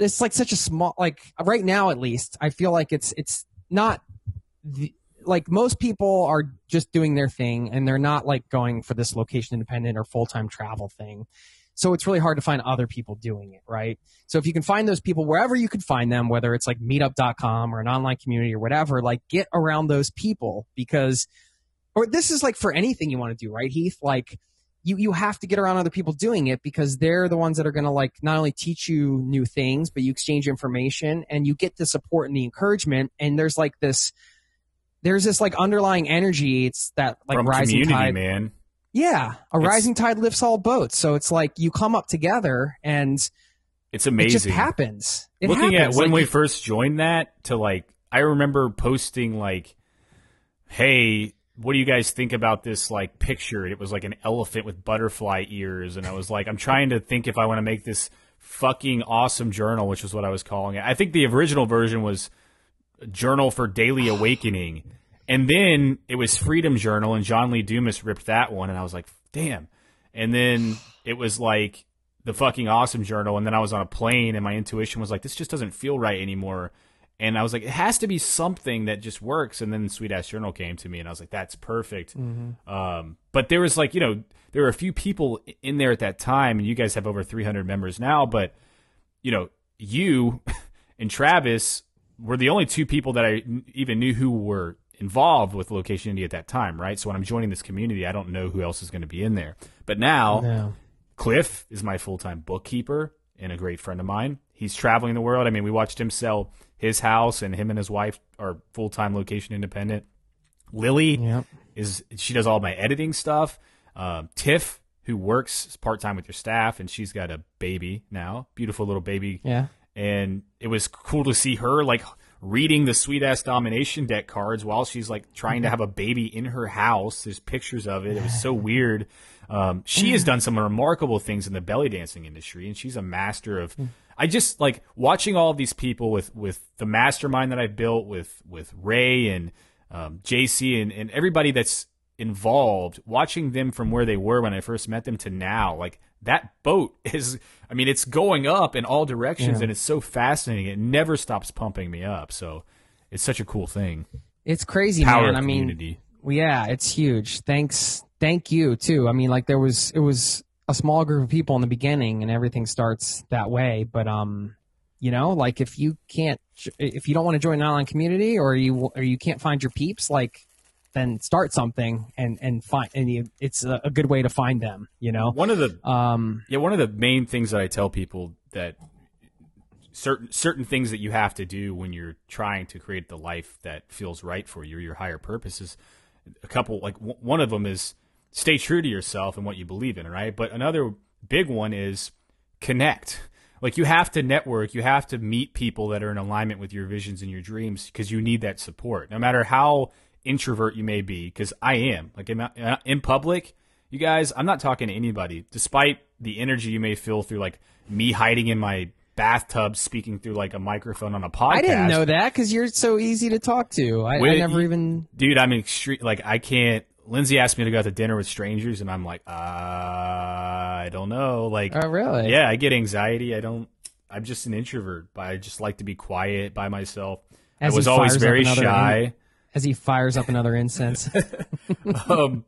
it's like such a small like right now at least i feel like it's it's not the, like most people are just doing their thing and they're not like going for this location independent or full-time travel thing. So it's really hard to find other people doing it right? So if you can find those people wherever you can find them whether it's like meetup.com or an online community or whatever like get around those people because or this is like for anything you want to do right heath? Like you you have to get around other people doing it because they're the ones that are going to like not only teach you new things but you exchange information and you get the support and the encouragement and there's like this there's this like underlying energy it's that like From rising community, tide man. yeah a It's- rising tide lifts all boats so it's like you come up together and It's amazing. it just happens it Looking happens. at when Like, we first joined that to like, I remember posting like, "Hey, what do you guys think about this like picture?" It was like an elephant with butterfly ears, and I was like, "I'm trying to think if I want to make this fucking awesome journal," which is what I was calling it. I think the original version was Journal for Daily Awakening, and then it was Freedom Journal, and John Lee Dumas ripped that one, and I was like, "Damn!" And then it was like the fucking awesome journal and then I was on a plane and my intuition was like this just doesn't feel right anymore and I was like it has to be something that just works and then sweet ass journal came to me and I was like that's perfect um, but there was like you know there were a few people in there at that time and you guys have over 300 members now but you know you *laughs* and Travis were the only two people that I even knew who were involved with Location Indie at that time, right? So when I'm joining this community, I don't know who else is going to be in there. But now, Yeah. Cliff is my full time bookkeeper and a great friend of mine. He's traveling the world. I mean, we watched him sell his house, and him and his wife are full time location independent. Lily Yep. is she does all my editing stuff. Um, Tiff, who works part time with your staff, and she's got a baby now, beautiful little baby yeah and it was cool to see her like reading the sweet ass domination deck cards while she's like trying to have a baby in her house. There's pictures of it. It was so weird. Um, she has done some remarkable things in the belly dancing industry, and she's a master of. I just like watching all of these people with with the mastermind that I've built with with Ray and um, JC and, and everybody that's involved. Watching them from where they were when I first met them to now, like that boat *laughs* is. I mean, it's going up in all directions, Yeah. and it's so fascinating. It never stops pumping me up. So it's such a cool thing. It's crazy, Power man. I mean, community. yeah, it's huge. Thanks, thank you too. I mean, like there was it was a small group of people in the beginning, and everything starts that way. But um, you know, like if you can't, if you don't want to join an online community, or you or you can't find your peeps, like then start something and and find and you, it's a, a good way to find them. You know, One of the um, Yeah, one of the main things that I tell people that certain certain things that you have to do when you're trying to create the life that feels right for you, your higher purpose is a couple like w- one of them is stay true to yourself and what you believe in, right? But another big one is connect. Like you have to network, you have to meet people that are in alignment with your visions and your dreams because you need that support. No matter how introvert you may be, because I am. Like in, in public, you guys, I'm not talking to anybody, despite the energy you may feel through like me hiding in my bathtub speaking through like a microphone on a podcast. I didn't know that because you're so easy to talk to. I, I never even. dude i'm extreme like i can't lindsay asked me to go out to dinner with strangers and i'm like uh i don't know like Oh, really? yeah i get anxiety i don't i'm just an introvert but i just like to be quiet by myself As i was always very shy As he fires up another incense, *laughs* um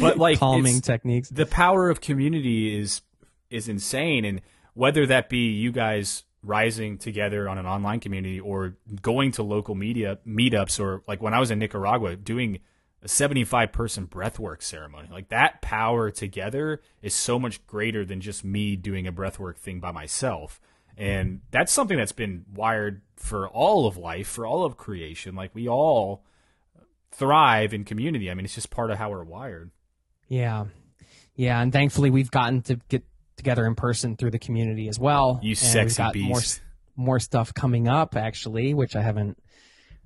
but like calming techniques. the power of community is is insane and whether that be you guys rising together on an online community or going to local media meetups or like when I was in Nicaragua doing a 75 person breathwork ceremony like that power together is so much greater than just me doing a breathwork thing by myself And that's something that's been wired for all of life, for all of creation. Like we all thrive in community. I mean, it's just part of how we're wired. Yeah. Yeah, and thankfully we've gotten to get together in person through the community as well. You And sexy got More, beast. more stuff coming up actually, which I haven't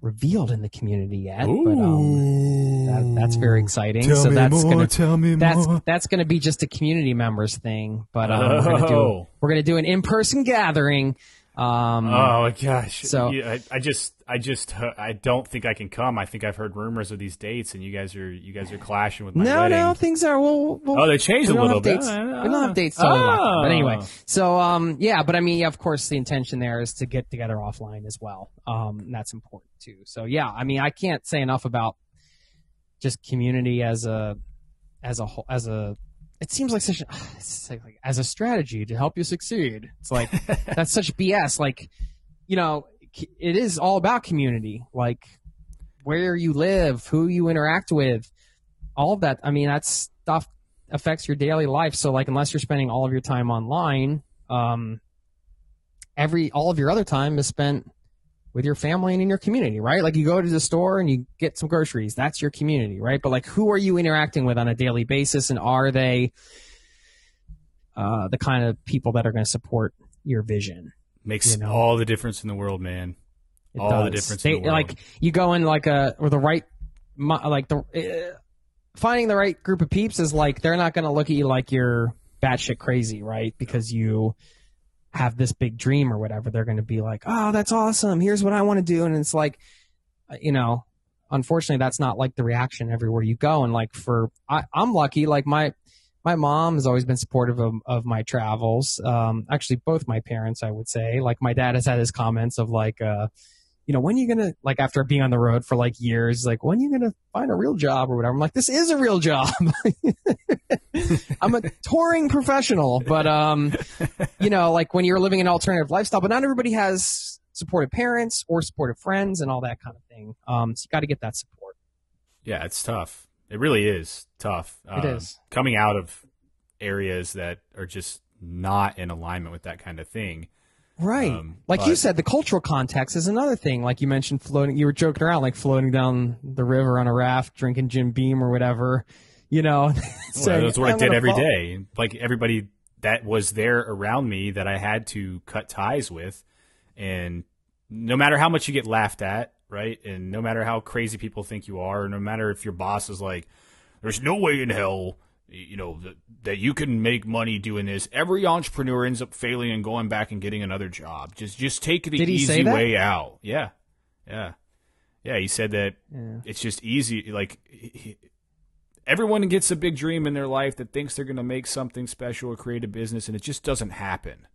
revealed in the community yet. But um, that, that's very exciting. so that's gonna tell me that's that's gonna be just a community members thing. But um, we're gonna do Oh. we're gonna do an in person gathering. Um, Oh my gosh! So- You- I, I just, I just, I don't think I can come. I think I've heard rumors of these dates, and you guys are, you guys are clashing with my no, wedding. no, things are. We'll, we'll, Oh, they changed a little bit. Dates. We don't have dates totally in. But anyway, Oh. so um, yeah, but I mean, yeah, of course, the intention there is to get together offline as well. Um, and that's important too. So yeah, I mean, I can't say enough about just community as a as a whole as a. It seems like such a, *sighs* like, as a strategy to help you succeed. It's like *laughs* that's such BS. Like, you know, it is all about community. Like where you live, who you interact with, all of that. I mean, that stuff affects your daily life. So, like, unless you're spending all of your time online, um, every all of your other time is spent with your family and in your community, right? Like, you go to the store and you get some groceries. That's your community, right? But like, who are you interacting with on a daily basis, and are they uh, the kind of people that are going to support your vision? makes you know. all the difference in the world, man. It All the difference They, in the world. Like you go in like a or the right, like the uh, finding the right group of peeps is like they're not going to look at you like you're batshit crazy, right? Because you have this big dream or whatever. They're going to be like, "Oh, that's awesome. Here's what I want to do," and it's like, uh, you know, unfortunately, that's not like the reaction everywhere you go. And like for I, I'm lucky, like my my mom has always been supportive of, of my travels. Um, actually, both my parents, I would say. Like my dad has had his comments of like, uh, you know, when are you gonna like after being on the road for like years, like when are you gonna find a real job or whatever? I'm like, this is a real job. *laughs* I'm a touring professional, but um, you know, like when you're living an alternative lifestyle, but not everybody has supportive parents or supportive friends and all that kind of thing. Um, so you got to get that support. Yeah, it's tough. It really is tough. It Um, is. coming out of areas that are just not in alignment with that kind of thing. Right. Um, like you said, the cultural context is another thing. Like you mentioned floating, you were joking around, like floating down the river on a raft, drinking Jim Beam or whatever, you know. *laughs* Well, that's what I "I'm did every fall." day. Like everybody that was there around me that I had to cut ties with, and no matter how much you get laughed at, right, and no matter how crazy people think you are, or no matter if your boss is like, "There's no way in hell." You know that, that you can make money doing this. Every entrepreneur ends up failing and going back and getting another job. Just, just take the Did he say easy way out. Yeah, yeah, yeah. He said that it's just easy. Like he- everyone gets a big dream in their life that thinks they're going to make something special or create a business, and it just doesn't happen.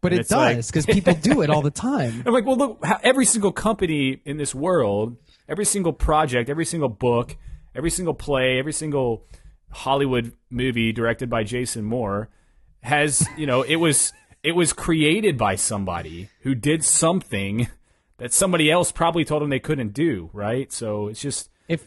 But And it does because people do it all the time. *laughs* I'm like, well, look, every single company in this world, every single project, every single book, every single play, every single Hollywood movie directed by Jason Moore has, you know, it was it was created by somebody who did something that somebody else probably told them they couldn't do, right? So it's just If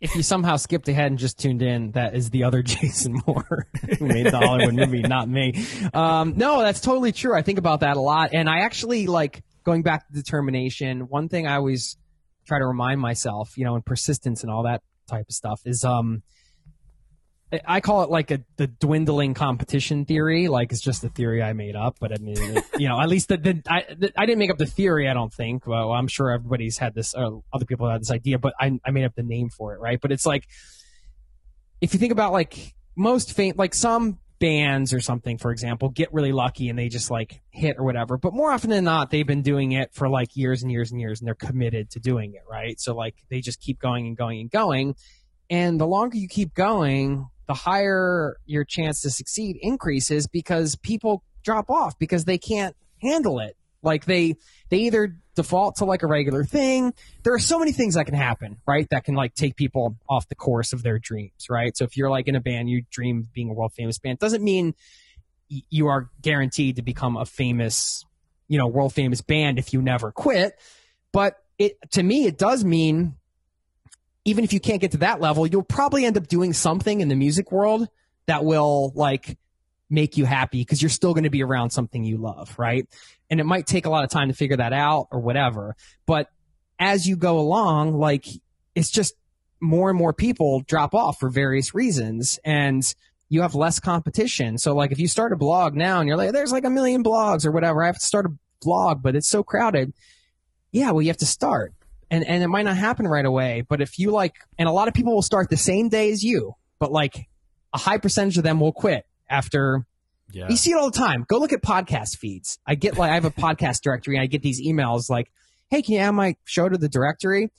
if you somehow skipped ahead and just tuned in, that is the other *laughs* Jason Moore who made the Hollywood movie, not me. Um, no, that's totally true. I think about that a lot, and I actually like going back to determination. One thing I always try to remind myself, you know, and persistence and all that type of stuff is um. I call it like a the dwindling competition theory. Like it's just a theory I made up, but I mean, it, *laughs* you know, at least the, the I the, I didn't make up the theory. I don't think. Well, I'm sure everybody's had this. Uh, other people have had this idea, but I I made up the name for it, right? But it's like if you think about like most faint, like some bands or something, for example, get really lucky and they just like hit or whatever. But more often than not, they've been doing it for like years and years and years, and they're committed to doing it, right? So like they just keep going and going and going, and the longer you keep going, the higher your chance to succeed increases because people drop off because they can't handle it. Like they they either default to like a regular thing. There are so many things that can happen, right? That can like take people off the course of their dreams, right? So if you're like in a band, you dream of being a world famous band, doesn't mean you are guaranteed to become a famous, you know, world famous band if you never quit. But it to me, it does mean even if you can't get to that level, you'll probably end up doing something in the music world that will like make you happy because you're still going to be around something you love, right? And it might take a lot of time to figure that out or whatever. But as you go along, like it's just more and more people drop off for various reasons and you have less competition. So like if you start a blog now and you're like, there's like a million blogs or whatever, I have to start a blog, but it's so crowded. Yeah, well, you have to start. And, and it might not happen right away, but if you like, and a lot of people will start the same day as you, but like a high percentage of them will quit after Yeah. you see it all the time. Go look at podcast feeds. I get like I have a *laughs* podcast directory and I get these emails like, "Hey, can you add my show to the directory?"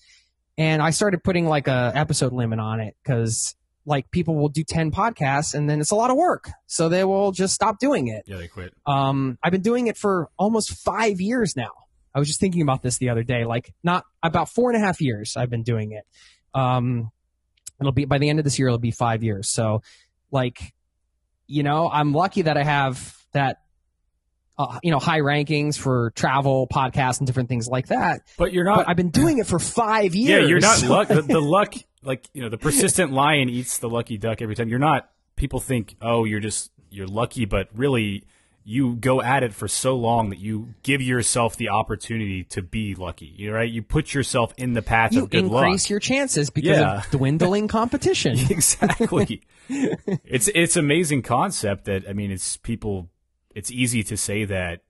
And I started putting like a episode limit on it because like people will do ten podcasts and then it's a lot of work, so they will just stop doing it. Yeah, they quit. Um, I've been doing it for almost five years now. I was just thinking about this the other day. Like not about four and a half years I've been doing it. Um, it'll be by the end of this year. It'll be five years. So, like, you know, I'm lucky that I have that. Uh, you know, high rankings for travel podcasts and different things like that. But you're not. But I've been doing it for five years. yeah, you're not luck. The, the *laughs* luck, like you know, the persistent lion eats the lucky duck every time. You're not. People think, oh, you're just you're lucky, but really, you go at it for so long that you give yourself the opportunity to be lucky. You right? You put yourself in the path you of good luck. You increase your chances because Yeah. of *laughs* dwindling competition. *laughs* exactly. *laughs* it's it's amazing concept that I mean it's people it's easy to say that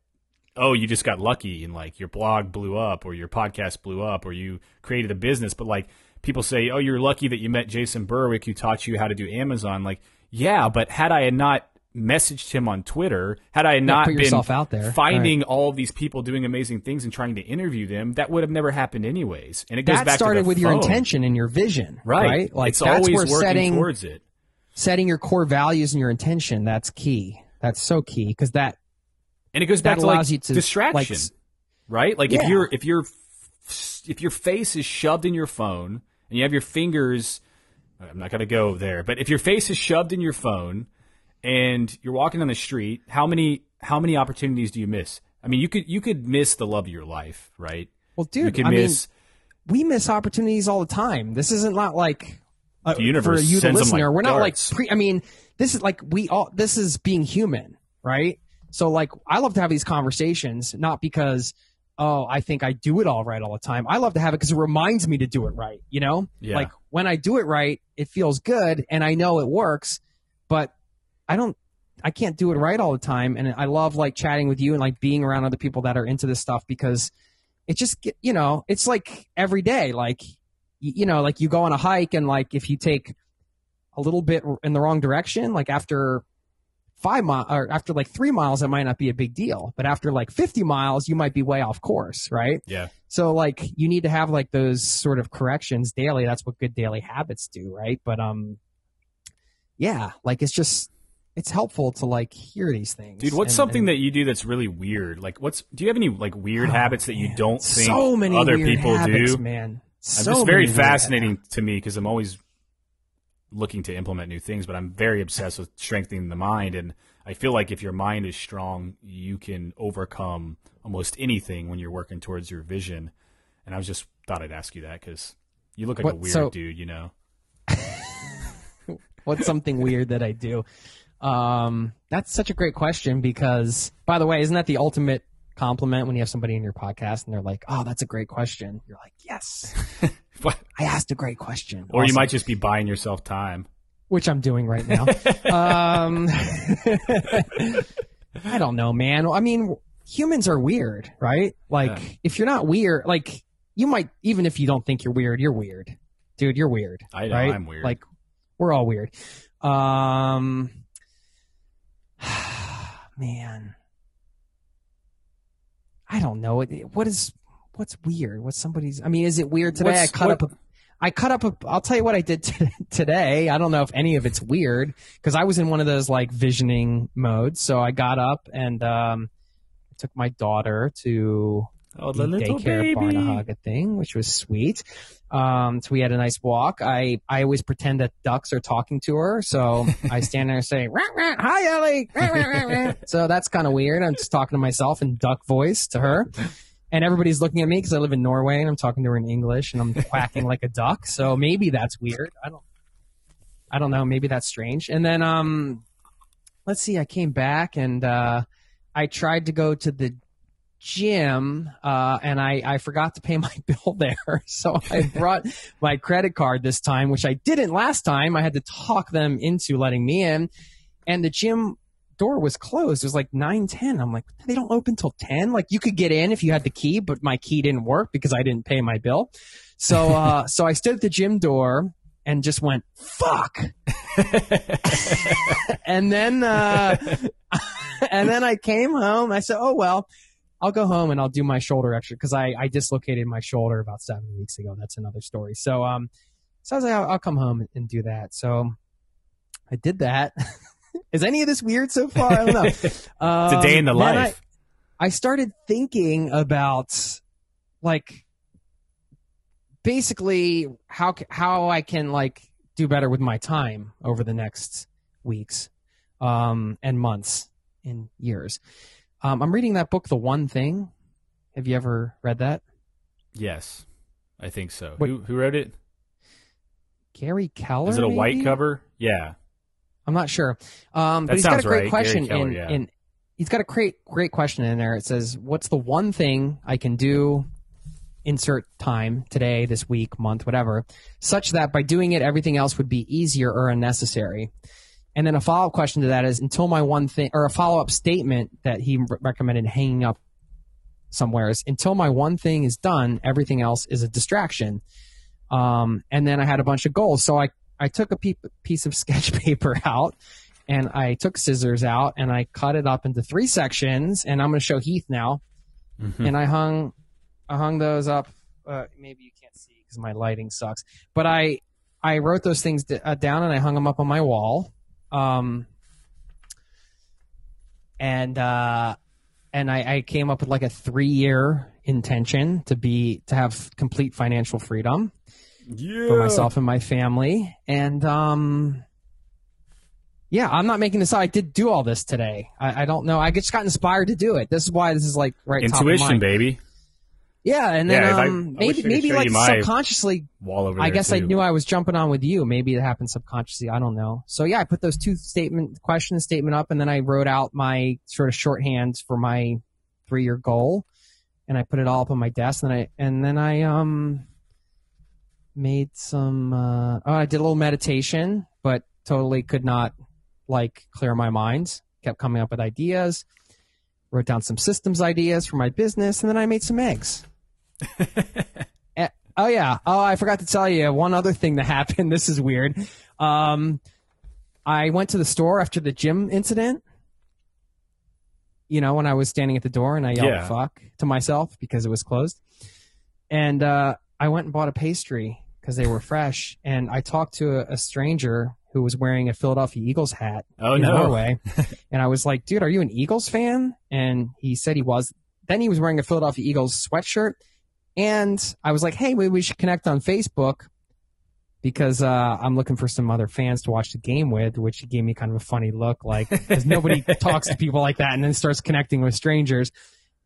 oh you just got lucky and like your blog blew up or your podcast blew up or you created a business but like people say oh you're lucky that you met Jason Berwick who taught you how to do Amazon like yeah but had I not messaged him on Twitter had I not been out there. finding all of these people doing amazing things and trying to interview them that would have never happened anyways and it goes that back started to the with your intention and your vision, right, right? Like it's that's always where working setting towards it setting your core values and your intention. That's key. That's so key because that and it goes back to like to, distraction, like, right? Like if Yeah. you're if you're if your face is shoved in your phone and you have your fingers, I'm not gonna go there, but if your face is shoved in your phone and you're walking on the street, how many how many opportunities do you miss? I mean, you could you could miss the love of your life, right? well, you dude. could I mean, miss. we miss opportunities all the time. This isn't not like uh, The universe for you, the listener. like we're not like pre. I mean, this is like we all. This is being human, right? So like, I love to have these conversations, not because oh I think I do it all right all the time. I love to have it because it reminds me to do it right. You know, Yeah. like when I do it right, it feels good, and I know it works. But I don't. I can't do it right all the time, and I love like chatting with you and like being around other people that are into this stuff because it just you know it's like every day. Like you know like you go on a hike and like if you take a little bit in the wrong direction like after five miles or after like three miles it might not be a big deal. But after like 50 miles you might be way off course right? Yeah, so like you need to have like those sort of corrections daily. That's what good daily habits do right? But um yeah like it's just it's helpful to like hear these things dude. What's and- something and- that you do that's really weird? Like, what's do you have any like weird oh, habits that you don't think so many other weird people habits, do? man uh, so I'm just very fascinating to me because I'm always looking to implement new things, but I'm very obsessed with strengthening the mind. And I feel like if your mind is strong, you can overcome almost anything when you're working towards your vision. And I was just thought I'd ask you that because you look like a weird so- dude, you know. *laughs* What's something weird that I do? Um, that's such a great question because, by the way, isn't that the ultimate compliment when you have somebody in your podcast and they're like, "Oh, that's a great question." You're like, "Yes, *laughs* What? I asked a great question." Or you might just be buying yourself time. which I'm doing right now. *laughs* um, *laughs* I don't know, man. I mean, humans are weird, right? Like, Yeah. if you're not weird, like, you might, even if you don't think you're weird, you're weird. Dude, you're weird. I know, right? I'm weird. Like, we're all weird. Um, *sighs* man. I don't know. What is, what's weird? What's somebody's, I mean, is it weird today? What's- I cut what- up a, I cut up a. I'll tell you what I did t- *laughs* today. I don't know if any of it's weird because I was in one of those like visioning modes. So I got up and um, I took my daughter to Oh, the daycare barnehage thing, which was sweet. Um, so we had a nice walk. I I always pretend that ducks are talking to her, so *laughs* I stand there and say, "Rat, rat, "Hi, Ellie." Rat, rat, rat, rat." *laughs* so that's kind of weird. I'm just talking to myself in duck voice to her. And everybody's looking at me because I live in Norway and I'm talking to her in English and I'm quacking like a duck. So maybe that's weird. I don't, I don't know. Maybe that's strange. And then, um, let's see. I came back and uh, I tried to go to the gym uh, and I, I forgot to pay *laughs* my bill there. *laughs* So I brought my credit card this time, which I didn't last time. I had to talk them into letting me in. And the gym door was closed. It was like 9, 10. I'm like, they don't open till 10. Like you could get in if you had the key, but my key didn't work because I didn't pay my bill. So, *laughs* uh, so I stood at the gym door and just went, fuck. and then, uh, and then I came home. I said, oh, well, I'll go home and I'll do my shoulder extra because I, I dislocated my shoulder about seven weeks ago. That's another story. So, um, so I was like, I'll, I'll come home and do that. So I did that. *laughs* Is any of this weird so far? I don't know. Um, *laughs* it's a day in the life. I, I started thinking about like basically how how I can like do better with my time over the next weeks um, and months and years. Um, I'm reading that book, The One Thing. Have you ever read that? Yes, I think so. Wait. Who who wrote it? Gary Keller. Is it a white cover? Yeah. I'm not sure. Um, That but he's got a great right. question Keller, in, yeah. in he's got a great great question in there. It says, "What's the one thing I can do?" Insert time today, this week, month, whatever, such that by doing it, everything else would be easier or unnecessary. And then a follow up question to that is until my one thing, or a follow up statement that he recommended hanging up somewhere is until my one thing is done, everything else is a distraction. Um, and then I had a bunch of goals. So I, I took a pe- piece of *laughs* sketch paper out and I took scissors out and I cut it up into three sections. And I'm going to show Heath now. And I hung, I hung those up. Uh, maybe you can't see because my lighting sucks. But I, I wrote those things d- uh, down and I hung them up on my wall. Um, and uh, and I, I came up with like a three year intention to be to have complete financial freedom Yeah. for myself and my family. And um, yeah, I'm not making this. up. I did do all this today. I, I don't know. I just got inspired to do it. This is why this is like right Intuition, baby. Yeah, and then Yeah, um, I I maybe maybe like subconsciously Wall over I guess I knew I was jumping on with you. Maybe it happened subconsciously. I don't know. So yeah, I put those two statement question statement up, and then I wrote out my sort of shorthands for my three year goal, and I put it all up on my desk. And I and then I um made some. Uh, oh, I did a little meditation, but totally could not like clear my mind. Kept coming up with ideas. Wrote down some systems ideas for my business, and then I made some eggs. *laughs* Eh, Oh yeah. Oh, I forgot to tell you one other thing that *laughs* happened. This is weird. Um, I went to the store after the gym incident. You know, when I was standing at the door and I yelled Yeah. "fuck" to myself because it was closed, and uh, I went and bought a pastry because they were fresh. And I talked to a, a stranger who was wearing a Philadelphia Eagles hat Oh, in no. Norway, *laughs* and I was like, "Dude, are you an Eagles fan?" And he said he was. Then he was wearing a Philadelphia Eagles sweatshirt, and I was like, "Hey, maybe we should connect on Facebook." Because uh, I'm looking for some other fans to watch the game with, which he gave me kind of a funny look, like *laughs* because nobody talks to people like that, and then starts connecting with strangers.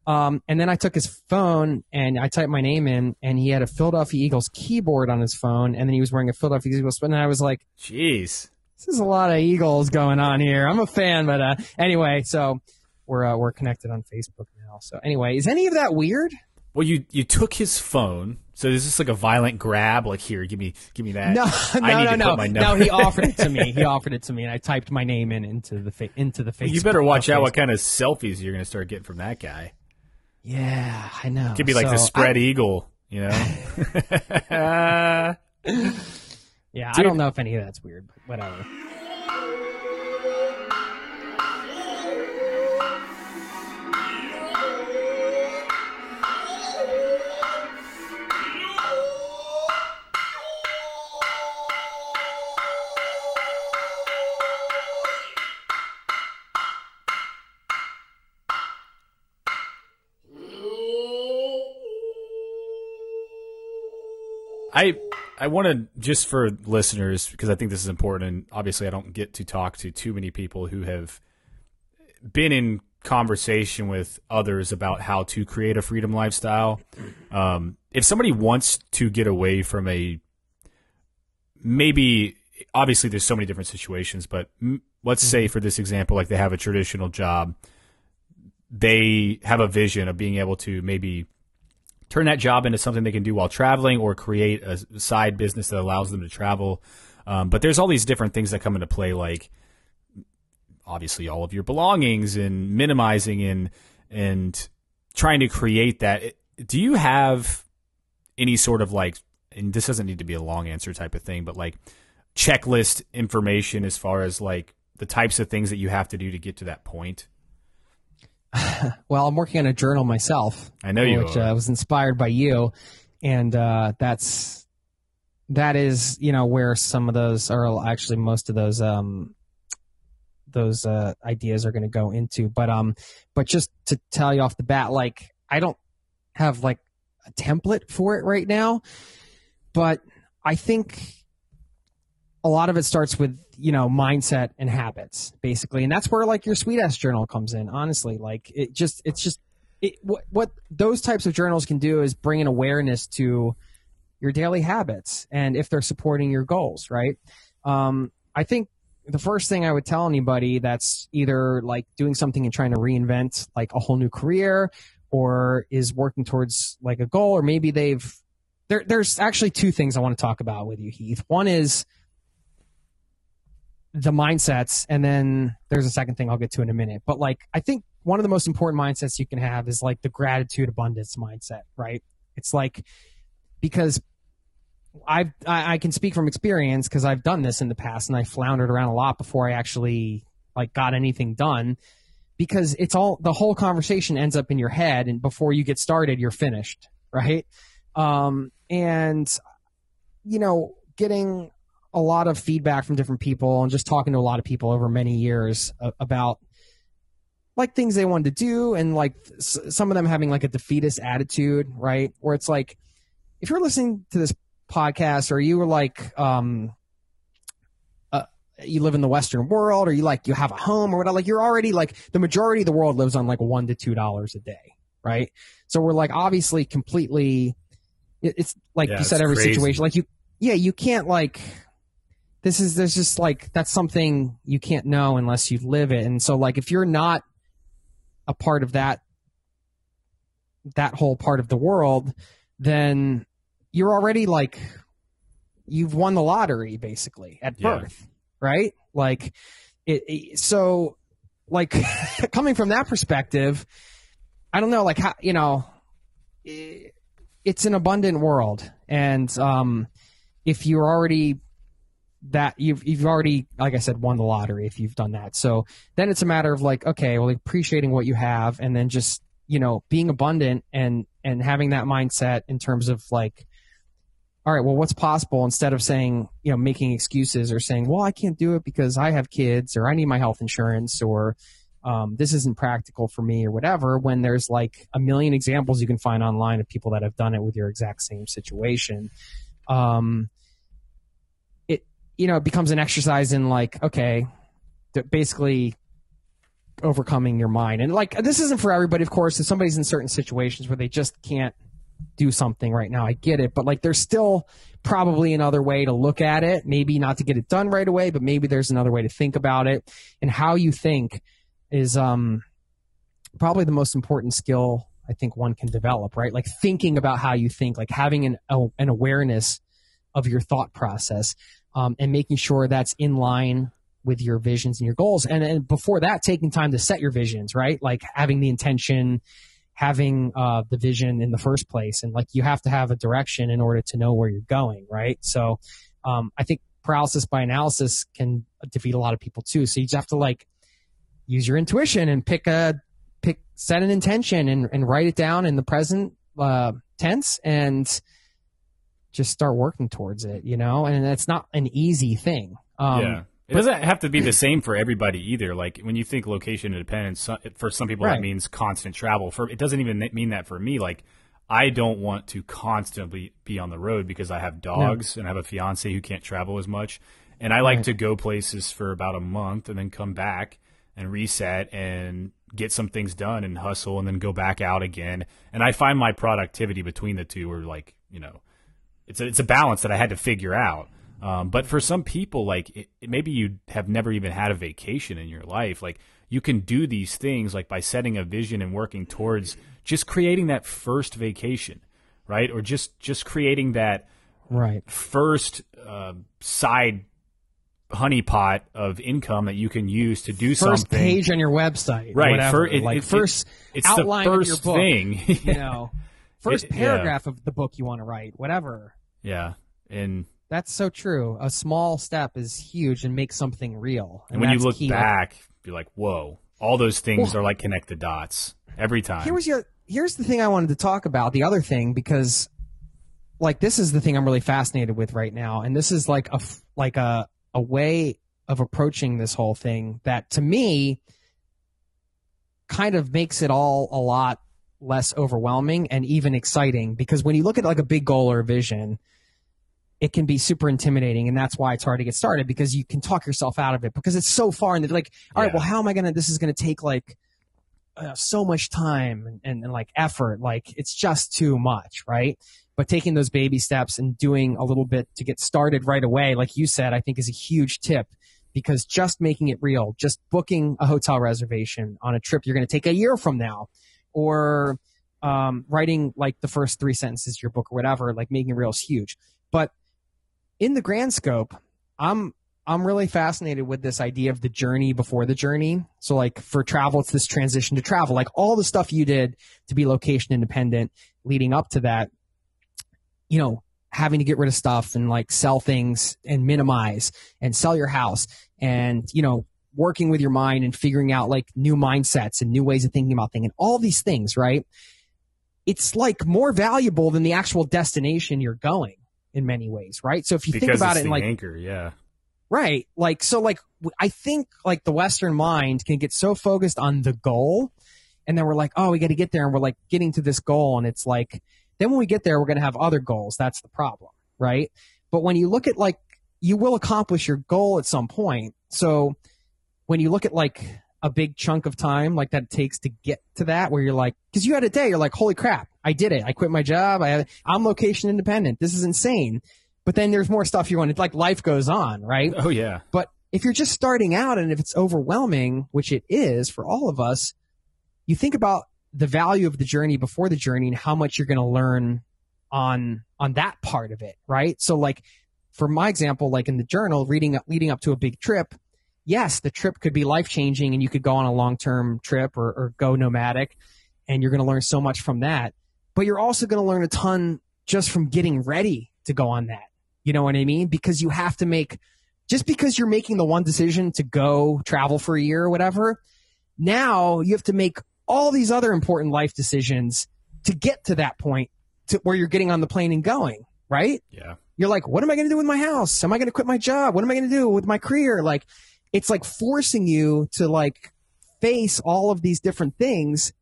Um, and then I took his phone and I typed my name in, and he had a Philadelphia Eagles keyboard on his phone, and then he was wearing a Philadelphia Eagles. And I was like, Jeez. this is a lot of Eagles going on here. I'm a fan, but uh, anyway, so we're uh, we're connected on Facebook now. So anyway, is any of that weird? Well, you you took his phone. So is this like a violent grab? Like here, give me give me that. No, no, no, no, no. He offered it to me. *laughs* He offered it to me, and I typed my name in into the fa- into the Facebook. you better watch out what kind of selfies you're going to start getting from that guy. Yeah, I know. It Could be like So the spread I- eagle, you know. *laughs* *laughs* yeah, I don't know if any of that's weird, but whatever. I I want to just for listeners because I think this is important. And obviously, I don't get to talk to too many people who have been in conversation with others about how to create a freedom lifestyle. Um, if somebody wants to get away from a maybe obviously there's so many different situations, but let's say for this example, like they have a traditional job, they have a vision of being able to maybe turn that job into something they can do while traveling or create a side business that allows them to travel. Um, but there's all these different things that come into play, like obviously all of your belongings and minimizing and and trying to create that. Do you have any sort of like, and this doesn't need to be a long answer type of thing, but like checklist information as far as like the types of things that you have to do to get to that point? *laughs* well, I'm working on a journal myself. I know you which. Uh, was inspired by you, and uh, that's that is you know where some of those are actually most of those um those uh, ideas are going to go into. But um, but just to tell you off the bat, like I don't have like a template for it right now, but I think a lot of it starts with you know mindset and habits basically. And that's where like your sweet ass journal comes in honestly. Like it just it's just it, what what those types of journals can do is bring an awareness to your daily habits and if they're supporting your goals right? Um, i think the first thing i would tell anybody that's either like doing something and trying to reinvent like a whole new career or is working towards like a goal or maybe they've there, there's actually two things i want to talk about with you heath. One is the mindsets and then there's a second thing I'll get to in a minute. But like I think one of the most important mindsets you can have is like the gratitude abundance mindset, right? It's like because I've I, I can speak from experience because I've done this in the past and I floundered around a lot before I actually like got anything done because it's all the whole conversation ends up in your head and before you get started you're finished, right? Um and you know, getting a lot of feedback from different people and just talking to a lot of people over many years about like things they wanted to do and like some of them having like a defeatist attitude, right? Where it's like, if you're listening to this podcast or you were like, um, uh, you live in the Western world or you like, you have a home or whatever, like you're already like the majority of the world lives on like one to two dollars a day, right? So we're like obviously completely, it's like Yeah, you said, every crazy. situation, like you, yeah, you can't like, this is there's just like that's something you can't know unless you live it. And so like if you're not a part of that that whole part of the world then you're already like you've won the lottery basically at Yeah. birth right? Like it, it so like *laughs* coming from that perspective i don't know like how you know it, it's an abundant world. And um if you're already that you've you've already like I said won the lottery if you've done that. So then it's a matter of like okay, well appreciating what you have and then just you know being abundant and and having that mindset in terms of like all right, well what's possible instead of saying, you know, making excuses or saying, well I can't do it because I have kids or I need my health insurance or um, this isn't practical for me or whatever when there's like a million examples you can find online of people that have done it with your exact same situation. Um, you know, it becomes an exercise in like, okay, basically overcoming your mind. And like, this isn't for everybody, of course. If somebody's in certain situations where they just can't do something right now, I get it. But like, there's still probably another way to look at it. Maybe not to get it done right away, but maybe there's another way to think about it. And how you think is, um, probably the most important skill I think one can develop, right? Like thinking about how you think, like having an, an awareness of your thought process um, and making sure that's in line with your visions and your goals. And, and before that, taking time to set your visions, right? Like having the intention, having uh, the vision in the first place. And like you have to have a direction in order to know where you're going, right? So um, I think paralysis by analysis can defeat a lot of people too. So you just have to like use your intuition and pick a pick set an intention and, and write it down in the present uh, tense and just start working towards it, you know? And it's not an easy thing. Um, yeah. It doesn't have to be the same for everybody either. Like when you think location independence, for some people Right. that means constant travel. For it doesn't even mean that for me. Like I don't want to constantly be on the road because I have dogs and I have a fiance who can't travel as much, and I like Right. to go places for about a month and then come back and reset and get some things done and hustle and then go back out again. And I find my productivity between the two are like you know it's a, it's a balance that I had to figure out. Um, but for some people, like it, maybe you have never even had a vacation in your life. Like you can do these things like by setting a vision and working towards just creating that first vacation, right? Or just just creating that Right. first uh, side honeypot of income that you can use to do First something. page on your website. Right, Whatever. fir- it- like it- first it's the outline of your first book. thing. *laughs* You know, first It- yeah. paragraph of the book you want to write. Whatever. Yeah, and That's so true. A small step is huge and makes something real. and when you look key. back, you're like, whoa, all those things Well- are like connect the dots every time. Here was your here's the thing I wanted to talk about. The other thing because like this is the thing I'm really fascinated with right now, and this is like a like a a way of approaching this whole thing that to me kind of makes it all a lot less overwhelming and even exciting because when you look at like a big goal or a vision it can be super intimidating and that's why it's hard to get started because you can talk yourself out of it because it's so far and like all right Yeah. well how am i gonna this is gonna take like uh, so much time and, and, and like effort like it's just too much right but taking those baby steps and doing a little bit to get started right away like you said i think is a huge tip because just making it real just booking a hotel reservation on a trip you're going to take a year from now or um, writing like the first three sentences of your book or whatever like making is huge. But in the grand scope i'm i'm really fascinated with this idea of the journey before the journey. So like for travel it's this transition to travel. Like all the stuff you did to be location independent leading up to that you know having to get rid of stuff and like sell things and minimize and sell your house and you know working with your mind and figuring out like new mindsets and new ways of thinking about things and all these things right it's like more valuable than the actual destination you're going in many ways right so if you because think about it like anchor, yeah. Right. Like, so like, I think like the Western mind can get so focused on the goal. And then we're like, oh, we got to get there. And we're like getting to this goal. And it's like, then when we get there, we're going to have other goals. That's the problem. Right. But when you look at like, you will accomplish your goal at some point. So when you look at like a big chunk of time like that it takes to get to that, where you're like, cause you had a day, you're like, holy crap, I did it. I quit my job. I, I'm location independent. This is insane. But then there's more stuff you want to like life goes on, right? Oh yeah. But if you're just starting out and if it's overwhelming, which it is for all of us, you think about the value of the journey before the journey and how much you're going to learn on on that part of it, right? So like for my example, like in the journal, reading up leading up to a big trip, yes, the trip could be life changing and you could go on a long term trip or, or go nomadic and you're going to learn so much from that. But you're also going to learn a ton just from getting ready to go on that. You know what I mean? Because you have to make just because you're making the one decision to go travel for a year or whatever, now you have to make all these other important life decisions to get to that point to where you're getting on the plane and going, right? Yeah. You're like, what am I going to do with my house? Am I going to quit my job? What am I going to do with my career? Like, it's like forcing you to like face all of these different things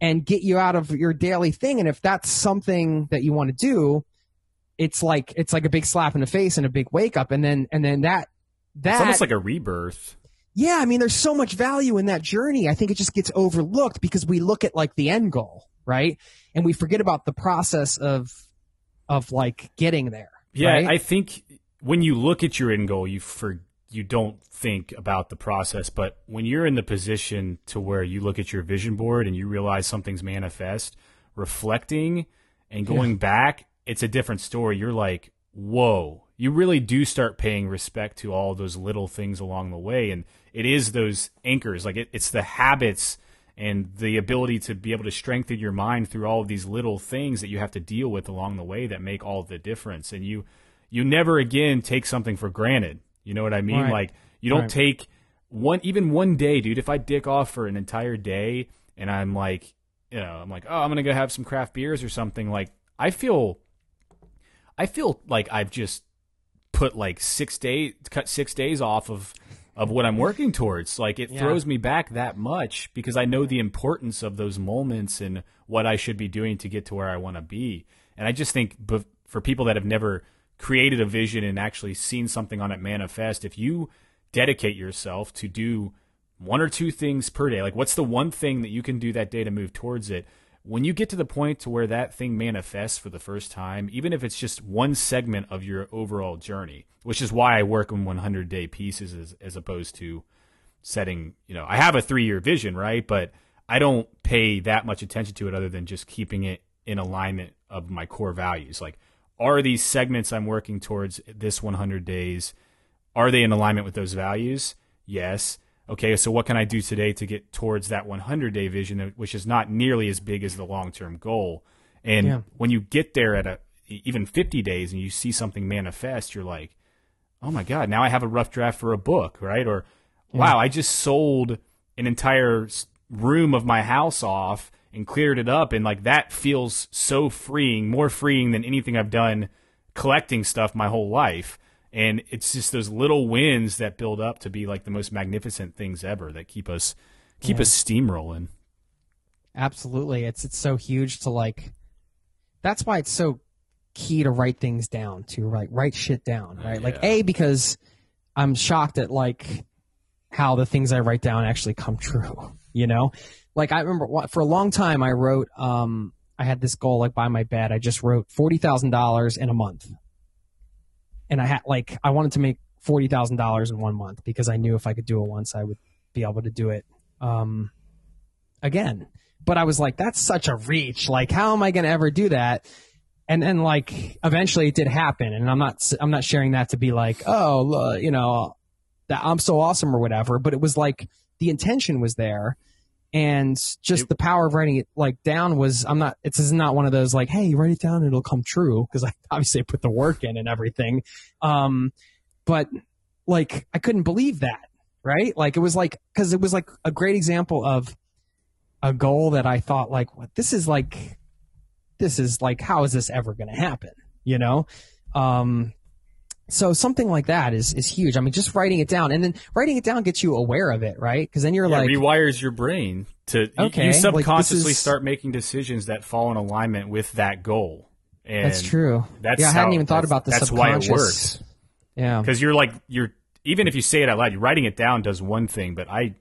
and get you out of your daily thing. And if that's something that you want to do, it's like, it's like a big slap in the face and a big wake up. And then, and then that, that, It's almost like a rebirth. yeah, I mean, there's so much value in that journey. I think it just gets overlooked because we look at like the end goal, right? And we forget about the process of, of like getting there. Yeah, right? I think when you look at your end goal, you for you don't think about the process. But when you're in the position to where you look at your vision board and you realize something's manifest, reflecting and going back, it's a different story. You're like, whoa. You really do start paying respect to all those little things along the way, and it is those anchors. Like it, it's the habits and the ability to be able to strengthen your mind through all of these little things that you have to deal with along the way that make all the difference. And you you never again take something for granted. You know what I mean? Right. Like you don't Right. take one even one day, dude. If I dick off for an entire day and I'm like, you know, I'm like, oh, I'm gonna go have some craft beers or something. Like I feel, I feel like I've just put like six days, cut six days off of of what I'm working towards. Like it Yeah. throws me back that much because I know the importance of those moments and what I should be doing to get to where I want to be. And I just think for people that have never created a vision and actually seen something on it manifest, if you dedicate yourself to do one or two things per day, like what's the one thing that you can do that day to move towards it? when you get to the point to where that thing manifests for the first time, even if it's just one segment of your overall journey, which is why I work in 100 day pieces as, as opposed to setting, you know, I have a three year vision, right? But I don't pay that much attention to it other than just keeping it in alignment of my core values. Like, are these segments I'm working towards this 100 days, are they in alignment with those values? Yes. Okay, so what can I do today to get towards that 100 day vision, which is not nearly as big as the long term goal? And Yeah. when you get there at a even 50 days and you see something manifest, you're like, oh my god, now I have a rough draft for a book, right? Or wow, I just sold an entire room of my house off and cleared it up, and like that feels so freeing, more freeing than anything I've done collecting stuff my whole life. And it's just those little wins that build up to be like the most magnificent things ever that keep us keep us steamrolling. Absolutely. It's it's so huge to like that's why it's so key to write things down, to write write shit down, right? Like. A because I'm shocked at like how the things I write down actually come true, *laughs* you know? Like I remember for a long time I wrote um I had this goal like by my bed. I just wrote $40,000 in a month. And I had like I wanted to make $40,000 in one month because I knew if I could do it once I would be able to do it um again. But I was like, that's such a reach. Like, how am I going to ever do that? And then, like, eventually it did happen. And I'm not, I'm not sharing that to be like, oh, you know, that I'm so awesome or whatever. But it was like the intention was there, and just the power of writing it like down was. I'm not. It's not one of those like, hey, write it down, it'll come true because I *laughs* obviously put the work in and everything. Um, but like, I couldn't believe that. Right? Like, it was like because it was like a great example of a goal that I thought like, what this is like, this is like, how is this ever going to happen? You know, um, so something like that is is huge. I mean, just writing it down and then writing it down gets you aware of it, right? Because then you're Yeah, like, it rewires your brain to you- Okay, you like, subconsciously is- start making decisions that fall in alignment with that goal. And that's true. That's yeah, I hadn't even thought about the That's why it works. Yeah, because you're like you're even if you say it out loud, you're writing it down does one thing, but I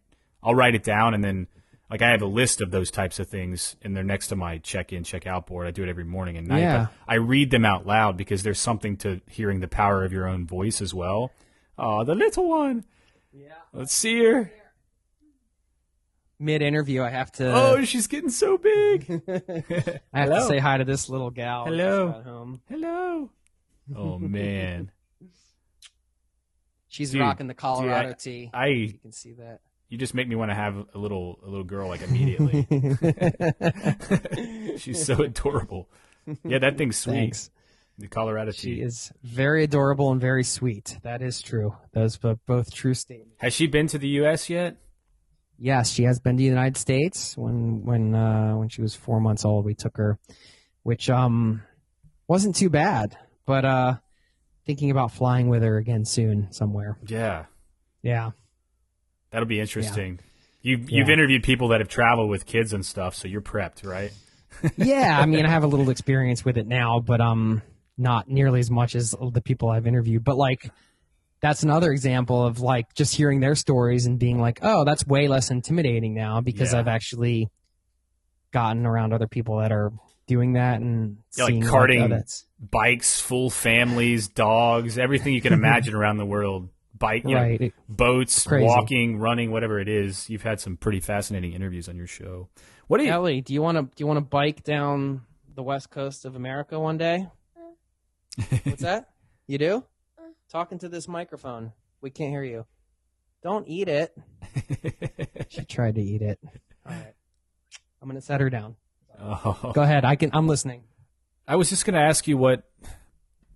I'll write it down and then like I have a list of those types of things and they're next to my check in check out board. I do it every morning and night. Yeah. But I read them out loud because there's something to hearing the power of your own voice as well. Oh, the little one. Yeah. Let's see her. mid interview, I have to. Oh, she's getting so big. *laughs* I have to say hi to this little gal. Hello. home. Hello. Oh man. *laughs* She's Dude, rocking the Colorado dude, tee. I you can see that. You just make me want to have a little a little girl like immediately. *laughs* She's so adorable. Yeah, that thing's sweet. Thanks. The Colorado She tea. is very adorable and very sweet. That is true. Those bo- both true statements. Has she been to the U.S. yet? Yes, she has been to the United States. When when uh, when she was four months old, we took her, which um wasn't too bad. But uh, thinking about flying with her again soon somewhere. Yeah, Yeah, that'll be interesting. You you've Yeah. interviewed people that have traveled with kids and stuff, so you're prepped, right? *laughs* yeah. I mean, I have a little experience with it now, but um, not nearly as much as the people I've interviewed. But like, that's another example of like just hearing their stories and being like, oh, that's way less intimidating now because Yeah. I've actually gotten around other people that are doing that and Yeah, like carting karting oh, Bikes, full families, dogs, everything you can imagine *laughs* around the world. Bike, you know, right. It- boats, Crazy. walking, running, whatever it is. You've had some pretty fascinating interviews on your show. What do you? Ellie, do you want to do you want to bike down the west coast of America one day? *laughs* What's that? You do? Mm. Talking to this microphone. We can't hear you. Don't eat it. *laughs* she tried to eat it. All right. I'm gonna set her down. Oh. Go ahead. I can. I'm listening. I was just going to ask you what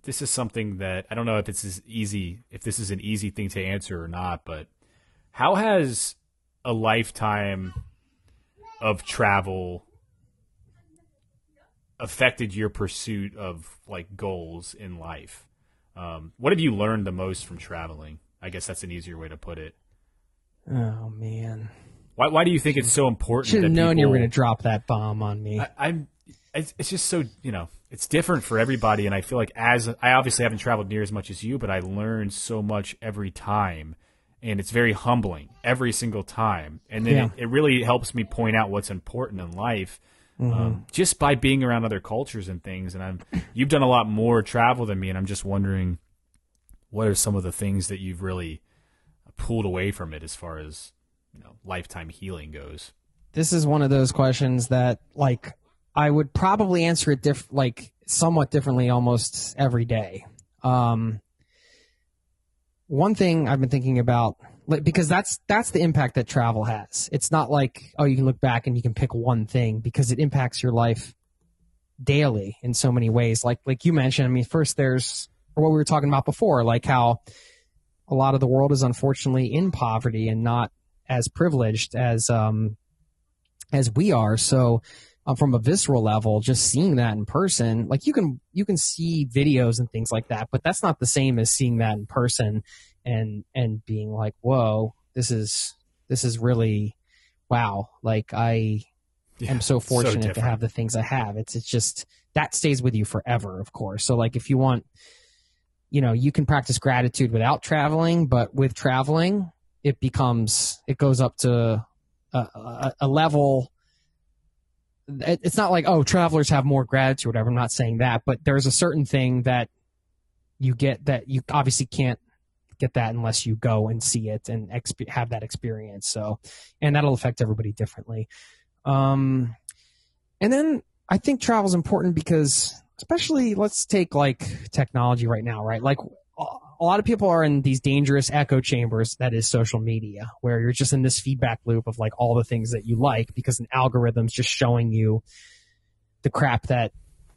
this is something that I don't know if it's as easy if this is an easy thing to answer or not, but how has a lifetime of travel affected your pursuit of like goals in life? Um, what have you learned the most from traveling? I guess that's an easier way to put it. Oh man. Why, why do you think it's so important? Should have known you were gonna drop that bomb on me. I, I'm. It's, it's just so you know. It's different for everybody, and I feel like as I obviously haven't traveled near as much as you, but I learn so much every time, and it's very humbling every single time. And then Yeah. it, it really helps me point out what's important in life. Um, just by being around other cultures and things. And I'm, you've done a lot more travel than me, and I'm just wondering, what are some of the things that you've really pulled away from it as far as you know lifetime healing goes? This is one of those questions that, like, I would probably answer it diff- like somewhat differently almost every day. Um, one thing I've been thinking about, like, because that's that's the impact that travel has. It's not like oh, you can look back and you can pick one thing because it impacts your life daily in so many ways. Like like you mentioned, I mean, first there's what we were talking about before, like how a lot of the world is unfortunately in poverty and not as privileged as um as we are. So um, from a visceral level, just seeing that in person, like you can you can see videos and things like that, but that's not the same as seeing that in person and and being like, whoa, this is this is really wow. Like I am so fortunate to have the things I have. It's it's just that stays with you forever, of course. So like if you want, you know, you can practice gratitude without traveling, but with traveling, it becomes it goes up to a, a, a level it's not like oh travelers have more gratitude or whatever. I'm not saying that but there's a certain thing that you get that you obviously can't get that unless you go and see it and exp- have that experience. So and that'll affect everybody differently. Um and then i think travel is important because especially let's take like technology right now right? Like a lot of people are in these dangerous echo chambers that is social media where you're just in this feedback loop of like all the things that you like because an algorithm's just showing you the crap that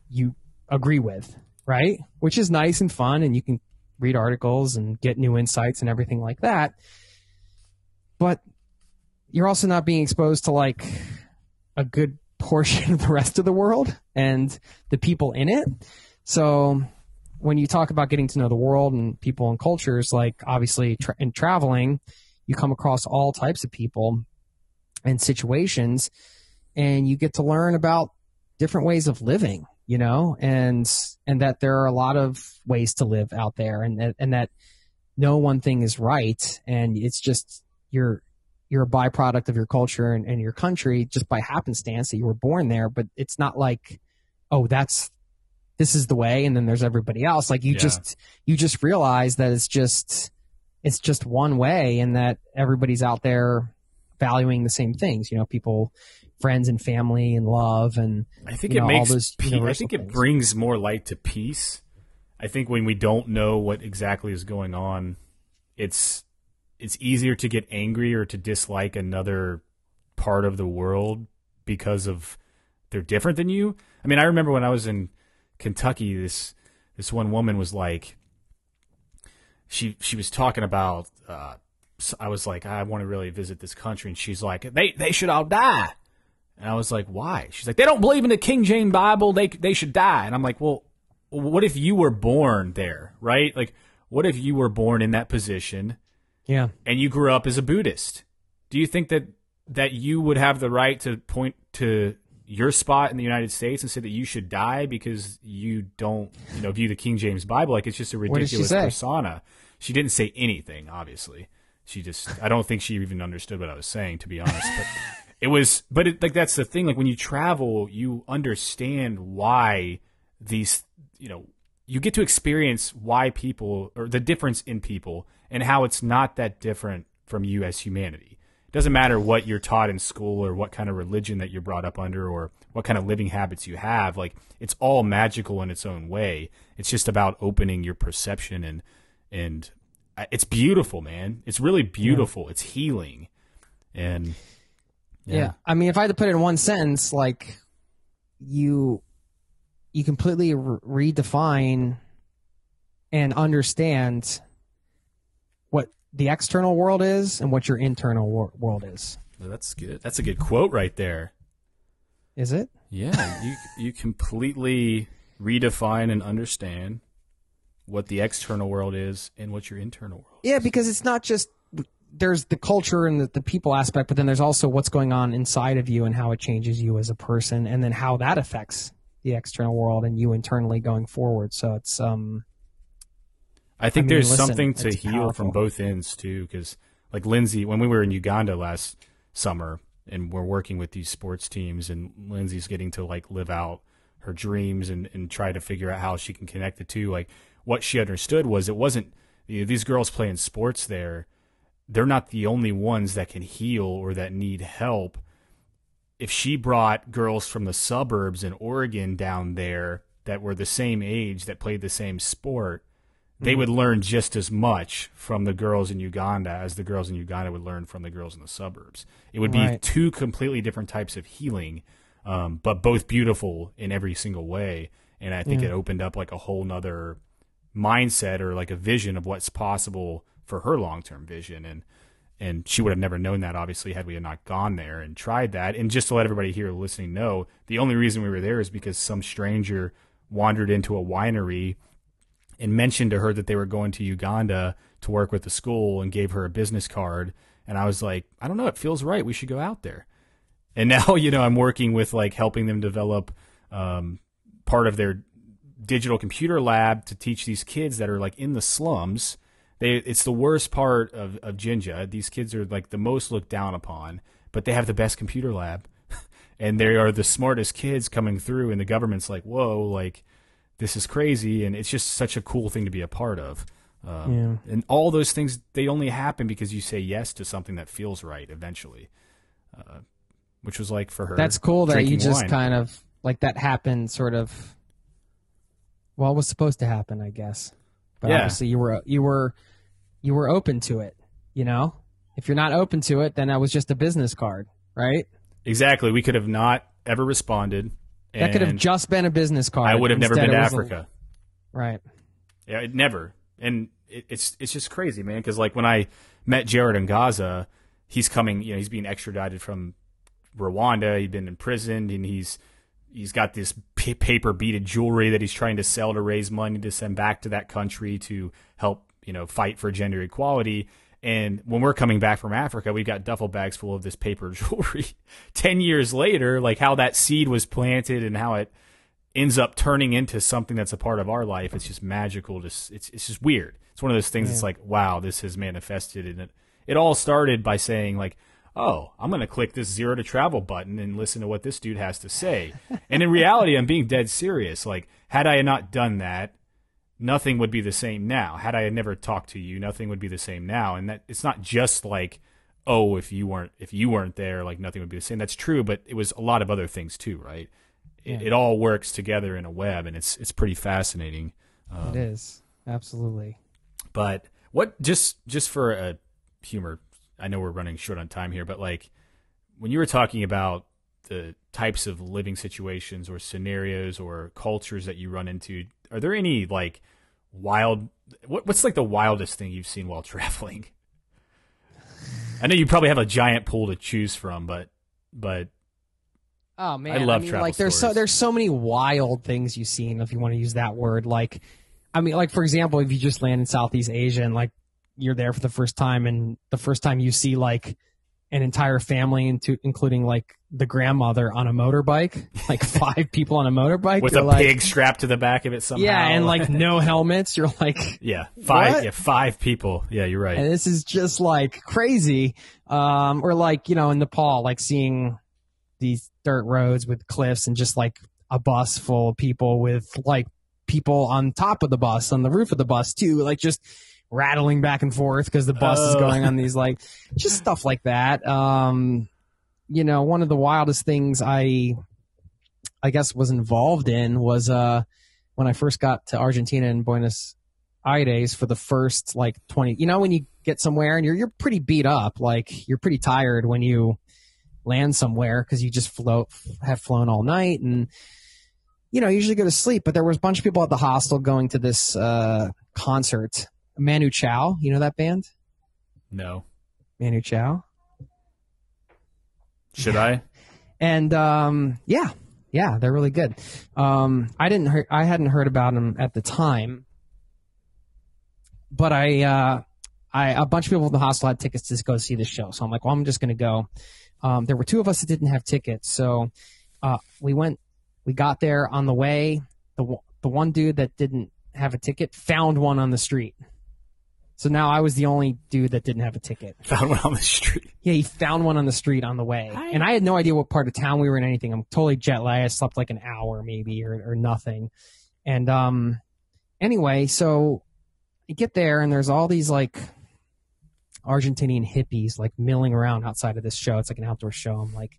you agree with right? Which is nice and fun and you can read articles and get new insights and everything like that. But you're also not being exposed to like a good *laughs* portion of the rest of the world and the people in it. So when you talk about getting to know the world and people and cultures, like obviously tra- in traveling, you come across all types of people and situations, and you get to learn about different ways of living, you know, and and that there are a lot of ways to live out there, and and that no one thing is right, and it's just you're you're a byproduct of your culture and, and your country just by happenstance that you were born there, but it's not like, oh, that's this is the way and then there's everybody else like you Yeah. just you just realize that it's just it's just one way and that everybody's out there valuing the same things you know people friends and family and love and I think it know, all makes. those Pe- I think it things. brings more light to peace. I think when we don't know what exactly is going on, it's it's easier to get angry or to dislike another part of the world because of they're different than you. I mean, I remember when I was in Kentucky, this this one woman was like, she she was talking about. Uh, I was like, I want to really visit this country, and she's like, they they should all die. And I was like, why? She's like, they don't believe in the King James Bible. They they should die. And I'm like, well, what if you were born there, right? Like, what if you were born in that position yeah and you grew up as a Buddhist? Do you think that that you would have the right to point to your spot in the United States and say that you should die because you don't, you know, view the King James Bible like it's just a did she ridiculous persona? She didn't say anything, obviously. She just, I don't think she even understood what I was saying, to be honest. But *laughs* it was, but it, like that's the thing. Like when you travel, you understand why these, you know, you get to experience why people or the difference in people and how it's not that different from you as humanity. It doesn't matter what you're taught in school or what kind of religion that you're brought up under or what kind of living habits you have. Like it's all magical in its own way. It's just about opening your perception and and uh, it's beautiful, man. It's really beautiful. It's healing. And yeah. I mean, if I had to put it in one sentence, like you, you completely re- redefine and understand the external world is and what your internal wor- world is. that's good. That's a good quote right there. Is it? Yeah, *laughs* you you completely redefine and understand what the external world is and what your internal world. Yeah, because it's not just there's the culture and the, the people aspect, but then there's also what's going on inside of you and how it changes you as a person, and then how that affects the external world and you internally going forward. So it's um I think I mean, there's listen, something to heal from both ends too, because like Lindsay, when we were in Uganda last summer, and we're working with these sports teams, and Lindsay's getting to like live out her dreams and and try to figure out how she can connect the two. Like what she understood was it wasn't you know, these girls playing sports there. They're not the only ones that can heal or that need help. If she brought girls from the suburbs in Oregon down there that were the same age that played the same sport, they would learn just as much from the girls in Uganda as the girls in Uganda would learn from the girls in the suburbs. It would be Right. two completely different types of healing, um, but both beautiful in every single way. And I think it opened up like a whole nother mindset or like a vision of what's possible for her long term vision. And and she would have never known that obviously had we not gone there and tried that. And just to let everybody here listening know, the only reason we were there is because some stranger wandered into a winery and mentioned to her that they were going to Uganda to work with the school and gave her a business card. And I was like, I don't know, it feels right. We should go out there. And *laughs* now, you know, I'm working with like helping them develop um, part of their digital computer lab to teach these kids that are like in the slums. They, it's the worst part of, of Jinja. These kids are like the most looked down upon, but they have the best computer lab. *laughs* and they are the smartest kids coming through, and the government's like, whoa, like, this is crazy. And it's just such a cool thing to be a part of. Um, And all those things, they only happen because you say yes to something that feels right eventually. Uh, which was like for her. That's cool that you just wine. kind of like that happened sort of well it was supposed to happen, I guess. But Yeah. obviously you were you were you were open to it, you know? If you're not open to it, then that was just a business card, right? Exactly. We could have not ever responded. That could have just been a business card. I would have never been to was a- Africa. right. Yeah, it never. And it, it's it's just crazy, man. Because like when I met Jared Angaza, he's coming. You know, he's being extradited from Rwanda. He'd been imprisoned, and he's he's got this pa- paper beaded jewelry that he's trying to sell to raise money to send back to that country to help you know fight for gender equality. And when we're coming back from Africa, we've got duffel bags full of this paper *laughs* jewelry. Ten years later, like how that seed was planted and how it ends up turning into something that's a part of our life. It's just magical. Just it's it's just weird. It's one of those things. It's like wow, this has manifested, and it it all started by saying like, oh, I'm gonna click this zero to travel button and listen to what this dude has to say. and in reality, I'm being dead serious. Like, had I not done that, nothing would be the same now. Had I never talked to you, nothing would be the same now. And that it's not just like. Oh, if you weren't if you weren't there, like nothing would be the same. That's true, but it was a lot of other things too, right? It, it all works together in a web, and it's it's pretty fascinating. it um, is. Absolutely. But what just just for a humor, I know we're running short on time here, but like when you were talking about the types of living situations or scenarios or cultures that you run into, are there any like wild? What, what's like the wildest thing you've seen while *laughs* traveling? I know you probably have a giant pool to choose from, but but Oh man, I love mean, travel like there's so there's so many wild things you've seen if you want to use that word. Like, I mean, like for example, if you just land in Southeast Asia and like you're there for the first time, and the first time you see like an entire family, into including like the grandmother on a motorbike, like *laughs* five people on a motorbike with you're a like, pig strapped to the back of it somehow. yeah, and like *laughs* no helmets. You're like, yeah, five What? yeah five people. Yeah, you're right. and this is just like crazy. Um, or like you know in Nepal, like seeing these dirt roads with cliffs and just like a bus full of people with like people on top of the bus, on the roof of the bus too, like just rattling back and forth because the bus is Oh. going on these like just stuff like that. Um, you know, one of the wildest things I, I guess was involved in was, uh, when I first got to Argentina and Buenos Aires for the first like 20, you know, when you get somewhere and you're, you're pretty beat up, like you're pretty tired when you land somewhere because you just float, have flown all night and, you know, usually go to sleep, but there was a bunch of people at the hostel going to this, uh, concert. Manu Chao, you know that band? no, Manu Chao. should I? and um, yeah, yeah, they're really good. Um, I didn't, hear, I hadn't heard about them at the time, but I, uh, I a bunch of people at the hostel had tickets to go see the show, so I'm like, well, I'm just gonna go. Um, there were two of us that didn't have tickets, so uh, we went. We got there on the way. The the one dude that didn't have a ticket found one on the street. So now I was the only dude that didn't have a ticket. *laughs* Found one on the street. Yeah, he found one on the street on the way, and I had no idea what part of town we were in. Anything. I'm totally jet lagged. I slept like an hour maybe or, or nothing. And um, anyway, so I get there and there's all these like Argentinian hippies like milling around outside of this show. It's like an outdoor show. I'm like,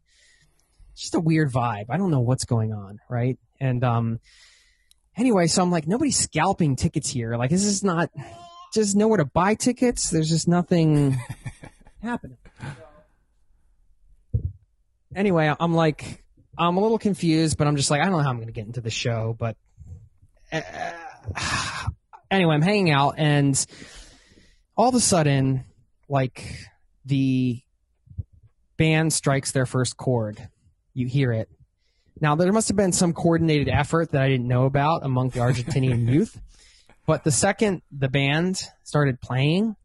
it's just a weird vibe. I don't know what's going on, right? And um, anyway, so I'm like, nobody's scalping tickets here. Like, this is not just nowhere to buy tickets. There's just nothing *laughs* happening. Anyway, I'm like, I'm a little confused, but I'm just like, I don't know how I'm going to get into the show, but uh, *sighs* anyway, I'm hanging out, and all of a sudden, like the band strikes their first chord. You hear it. Now, there must have been some coordinated effort that I didn't know about among the Argentinian *laughs* youth. But the second the band started playing,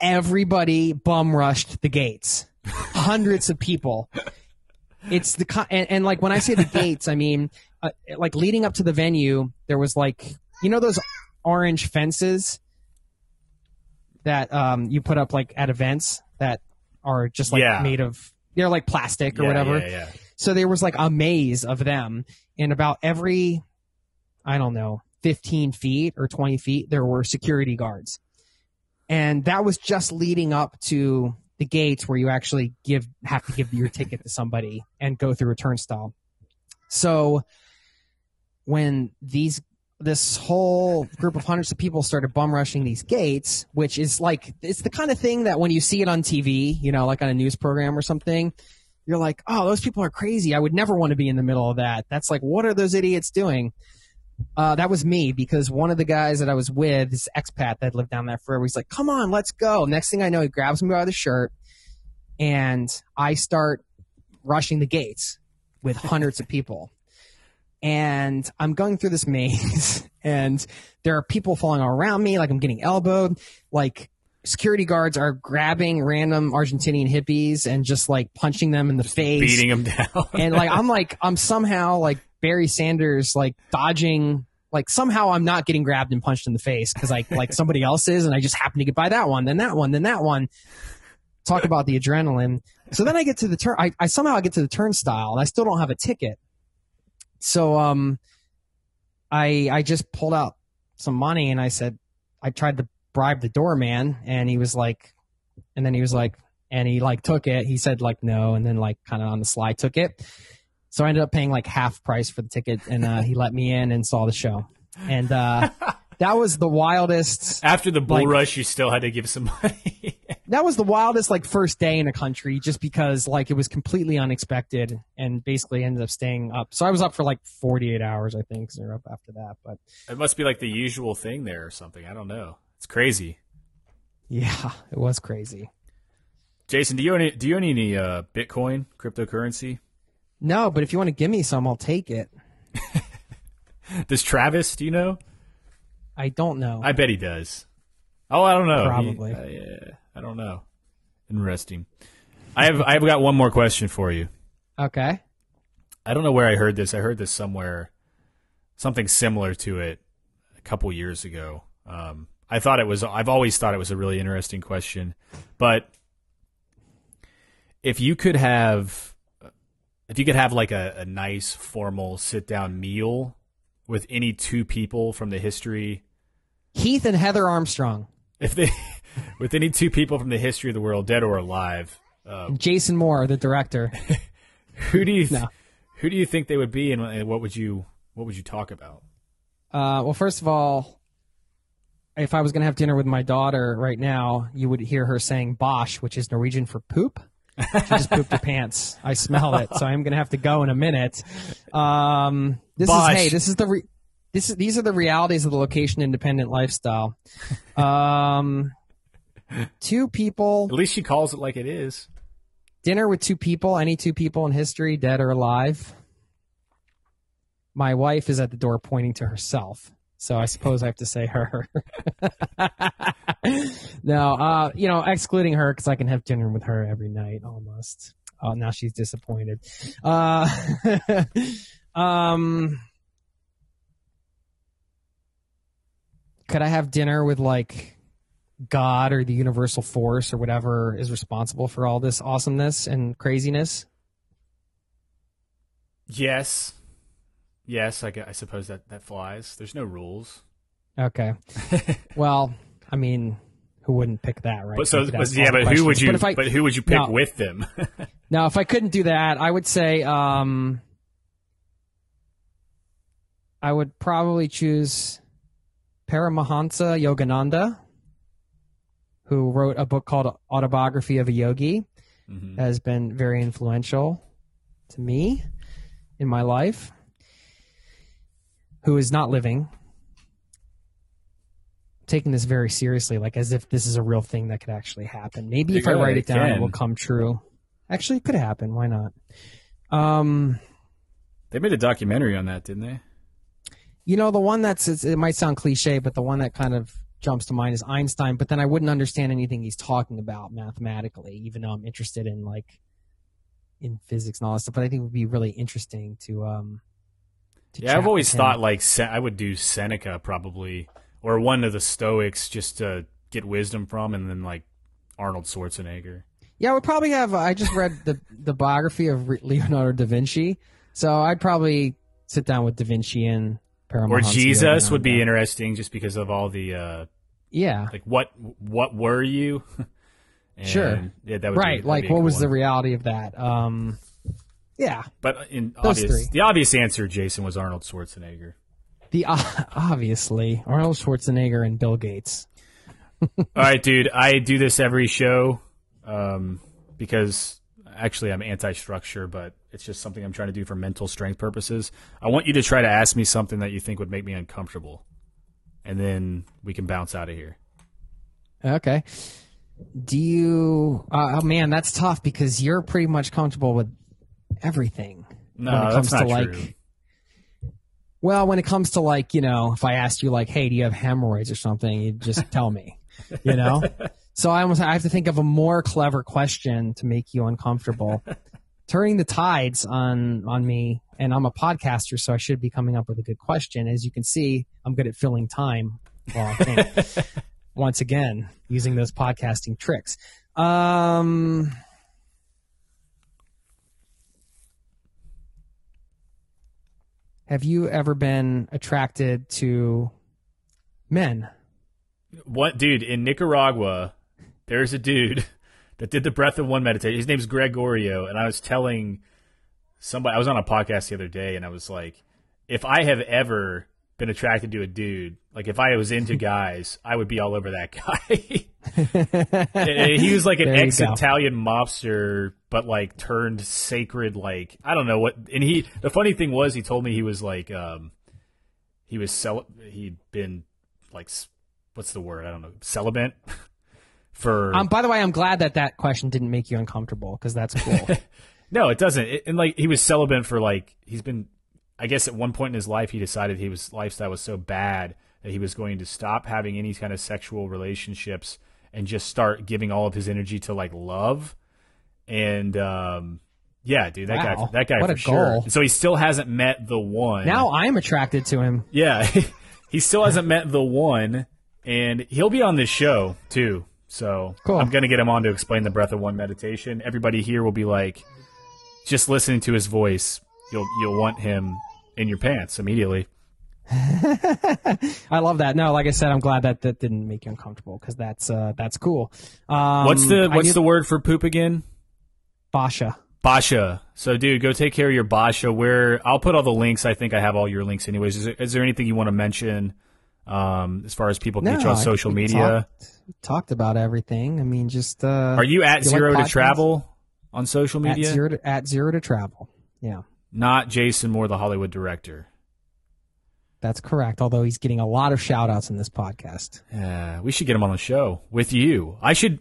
everybody bum rushed the gates. *laughs* Hundreds of people. It's the and, and like when I say the *laughs* gates, I mean uh, like leading up to the venue, there was like you know those orange fences that um you put up like at events that are just like Yeah. made of they're like plastic or Yeah, whatever. Yeah, yeah. So there was like a maze of them, and about every, I don't know, 15 feet or 20 feet, there were security guards. And that was just leading up to the gates where you actually give have to give your ticket to somebody and go through a turnstile. So when these this whole group of hundreds of people started bum rushing these gates, which is like it's the kind of thing that when you see it on TV, you know, like on a news program or something, you're like, oh, those people are crazy. I would never want to be in the middle of that. That's like, what are those idiots doing? Uh, that was me because one of the guys that I was with, this expat that lived down there forever, he's like, come on, let's go. Next thing I know, he grabs me by the shirt and I start rushing the gates with hundreds of people. And I'm going through this maze *laughs* and there are people falling around me, like I'm getting elbowed, like security guards are grabbing random Argentinian hippies and just like punching them in the face. Beating them down. *laughs* and like I'm *laughs* like I'm somehow like Barry Sanders like dodging like somehow I'm not getting grabbed and punched in the face because I like somebody *laughs* else is and I just happen to get by that one then that one then that one. Talk about the adrenaline. So then I get to the turn I, I somehow get to the turnstile. And I still don't have a ticket. So um I I just pulled out some money and I said I tried to bribe the doorman and he was like and then he was like and he like took it he said like no and then like kind of on the sly took it so I ended up paying like half price for the ticket, and uh, he let me in and saw the show. And uh, *laughs* that was the wildest. After the bull like- rush, you still had to give some money. *laughs* That was the wildest like first day in a country, just because like it was completely unexpected, and basically ended up staying up. So I was up for like 48 hours, I think were up after that. But it must be like the usual thing there or something. I don't know. It's crazy. yeah, it was crazy. Jason, do you own any, do you own any uh, Bitcoin cryptocurrency? No, but if you want to give me some, I'll take it. *laughs* Does Travis? Do you know? I don't know. I bet he does. Oh, I don't know. He- Probably. uh, yeah, I don't know. Interesting. I have I have got one more question for you. okay. I don't know where I heard this. I heard this somewhere, something similar to it a couple years ago. Um, I thought it was. I've always thought it was a really interesting question, but if you could have, if you could have like a, a nice formal sit down meal with any two people from the history, Heath and Heather Armstrong, if they, *laughs* with any two people from the history of the world, dead or alive, uh, Jason Moore, the director. *laughs* who do you, th- No. who do you think they would be, and, and what would you, what would you talk about? Uh, well, first of all, if I was going to have dinner with my daughter right now, you would hear her saying "bosh," which is Norwegian for poop. She just pooped her *laughs* pants. I smell it, so I'm going to have to go in a minute. Um, this Bosch. is hey, this is the re- this is, these are the realities of the location independent lifestyle. Um, two people At least she calls it like it is. dinner with two people, any two people in history, dead or alive. My wife is at the door pointing to herself. So I suppose I have to say her. *laughs* no, uh, you know, excluding her because I can have dinner with her every night almost. Oh, now she's disappointed. Uh, *laughs* um, could I have dinner with like God or the universal force or whatever is responsible for all this awesomeness and craziness? Yes, yes. I, I suppose that that flies. There's no rules. Okay. *laughs* well, I mean, who wouldn't pick that, right? But so, but, yeah, but who would you? But I, but who would you pick No. with them? *laughs* Now, if I couldn't do that, I would say um, I would probably choose Paramahansa Yogananda, who wrote a book called Autobiography of a Yogi, Mhm. has been very influential to me in my life, who is not living. Taking this very seriously, like as if this is a real thing that could actually happen. Maybe if I write it down, it will come true. Actually, it could happen. Why not? Um, They made a documentary on that, didn't they? you know, the one that's it's, it might sound cliche, but the one that kind of jumps to mind is Einstein. But then I wouldn't understand anything he's talking about mathematically, even though I'm interested in like in physics and all that stuff. But I think it would be really interesting to um. Yeah, I've always thought like I would do Seneca probably, or one of the Stoics, just to get wisdom from, and then like Arnold Schwarzenegger. Yeah, we probably have. I just read the *laughs* the biography of Leonardo da Vinci, so I'd probably sit down with da Vinci and Paramahansa. Or Jesus would be interesting, just because of all the uh, Yeah, like what what were you? *laughs* And, Sure. Yeah, that would right. Be, like, what was the reality of that? Um, yeah, But in Those obvious, three. the obvious answer, Jason, was Arnold Schwarzenegger. the uh, *laughs* obviously Arnold Schwarzenegger and Bill Gates. *laughs* All right, dude. I do this every show um, because actually I'm anti-structure, but it's just something I'm trying to do for mental strength purposes. I want you to try to ask me something that you think would make me uncomfortable, and then we can bounce out of here. Okay. Do you? Uh, oh man, that's tough because you're pretty much comfortable with everything. No, when it comes that's to like true. Well, when it comes to like, you know, if I asked you like, "Hey, do you have hemorrhoids or something?" you just tell me, you know. *laughs* so I almost I have to think of a more clever question to make you uncomfortable. *laughs* Turning the tides on on me, and I'm a podcaster, so I should be coming up with a good question. As you can see, I'm good at filling time. Well, I think once again using those podcasting tricks. Um. Have you ever been attracted to men? What, dude? In Nicaragua, there's a dude *laughs* that did the breath of one meditation. His name's Gregorio, and I was telling somebody I was on a podcast the other day, and I was like, if I have ever been attracted to a dude, like if I was into *laughs* guys, I would be all over that guy. *laughs* *laughs* And he was like an go. ex-Italian mobster, but like turned sacred. Like I don't know what. And he, the funny thing was, he told me he was like, um, he was cel- he'd been like, what's the word? I don't know, celibate for. Um, by the way, I'm glad that that question didn't make you uncomfortable because that's cool. no, it doesn't. It, and like he was celibate for like he's been. I guess at one point in his life, he decided he was lifestyle was so bad that he was going to stop having any kind of sexual relationships and just start giving all of his energy to like love. And um, yeah, dude, that Wow. guy, that guy What for a sure. goal. So he still hasn't met the one. now I'm attracted to him. yeah, *laughs* he still hasn't met the one, and he'll be on this show too. So Cool. I'm gonna get him on to explain the breath of one meditation. Everybody here will be like, just listening to his voice, you'll you'll want him in your pants immediately. *laughs* I love that. No, like I said, I'm glad that that didn't make you uncomfortable because that's uh, that's cool. Um, what's the what's knew- the word for poop again? Basha? Basha. So, dude, go take care of your Basha. Where I'll put all the links. I think I have all your links, anyways. Is there, is there anything you want to mention um, as far as people can No, get you on social media? Talked, talked about everything. I mean, just uh, Are you at you like zero to travel on social at media? zero to, at zero to travel? Yeah, Not Jason Moore, the Hollywood director. that's correct. Although he's getting a lot of shout outs in this podcast. Yeah, we should get him on the show with you. I should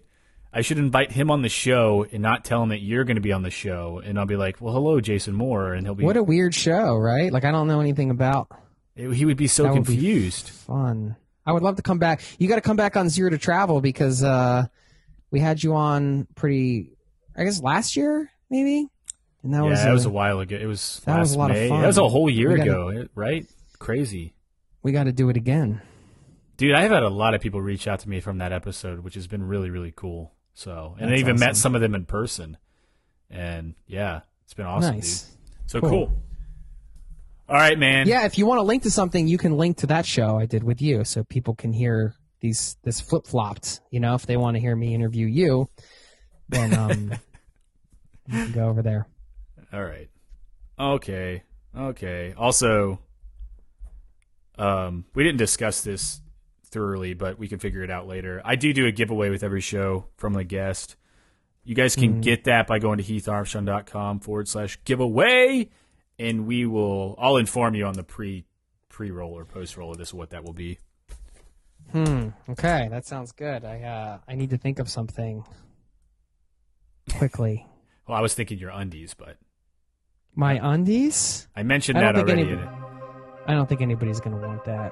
I should invite him on the show and not tell him that you're going to be on the show, and I'll be like, "Well, hello, Jason Moore," and he'll be What a weird show, right? Like I don't know anything about. he would be so That would be confused. Fun. I would love to come back. You got to come back on Zero to Travel because uh, we had you on pretty, I guess last year maybe, and that yeah, was that a- was a while ago. It was that was a lot of fun. That was a whole year gotta- ago, right? Crazy. we got to do it again. Dude, I have had a lot of people reach out to me from that episode, which has been really, really cool. So, and I That's even met some of them in person, and yeah, it's been awesome. nice. Dude. So Cool. cool. All right, man. Yeah, if you want to link to something, you can link to that show I did with you, so people can hear these this flip flopped. You know, if they want to hear me interview you, then um, *laughs* you can go over there. All right. Okay. Okay. Also, um, we didn't discuss this thoroughly, but we can figure it out later. I do do a giveaway with every show from the guest. You guys can get that by going to heatharmstrong.com forward slash giveaway, and we will. I'll inform you on the pre pre roll or post roll of this what that will be. Hmm. Okay, that sounds good. I uh, I need to think of something quickly. *laughs* Well, I was thinking your undies, but My undies? I mentioned I that already. any- in it. I don't think anybody's gonna want that.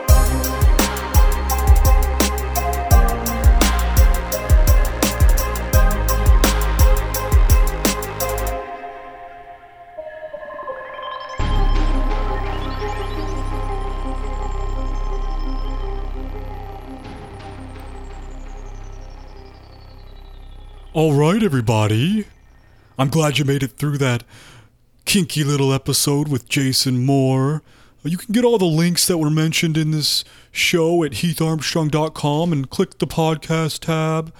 All right, everybody. I'm glad you made it through that kinky little episode with Jason Moore. You can get all the links that were mentioned in this show at heatharmstrong.com and click the podcast tab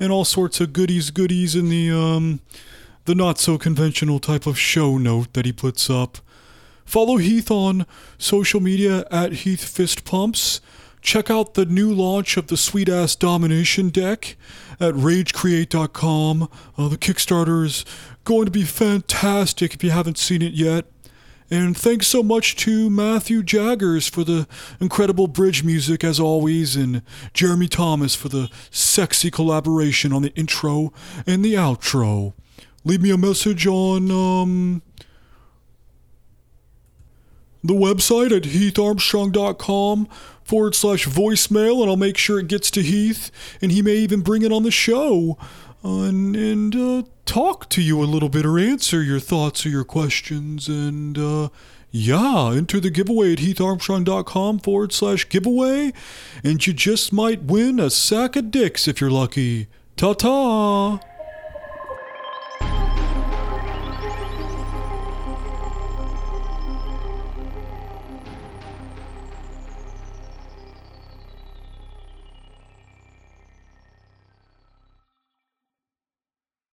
and all sorts of goodies goodies in the um the not so conventional type of show note that he puts up. Follow Heath on social media at Heath Fist Pumps. Check out the new launch of the Sweet Ass Domination deck at RageCreate.com. Uh, the Kickstarter is going to be fantastic if you haven't seen it yet. And thanks so much to Matthew Jaggers for the incredible bridge music as always, and Jeremy Thomas for the sexy collaboration on the intro and the outro. Leave me a message on um, the website at heatharmstrong.com forward slash voicemail, and I'll make sure it gets to Heath, and he may even bring it on the show uh, and, and uh, talk to you a little bit or answer your thoughts or your questions. And uh, yeah, enter the giveaway at heatharmstrong.com forward slash giveaway, and you just might win a sack of dicks if you're lucky. Ta ta!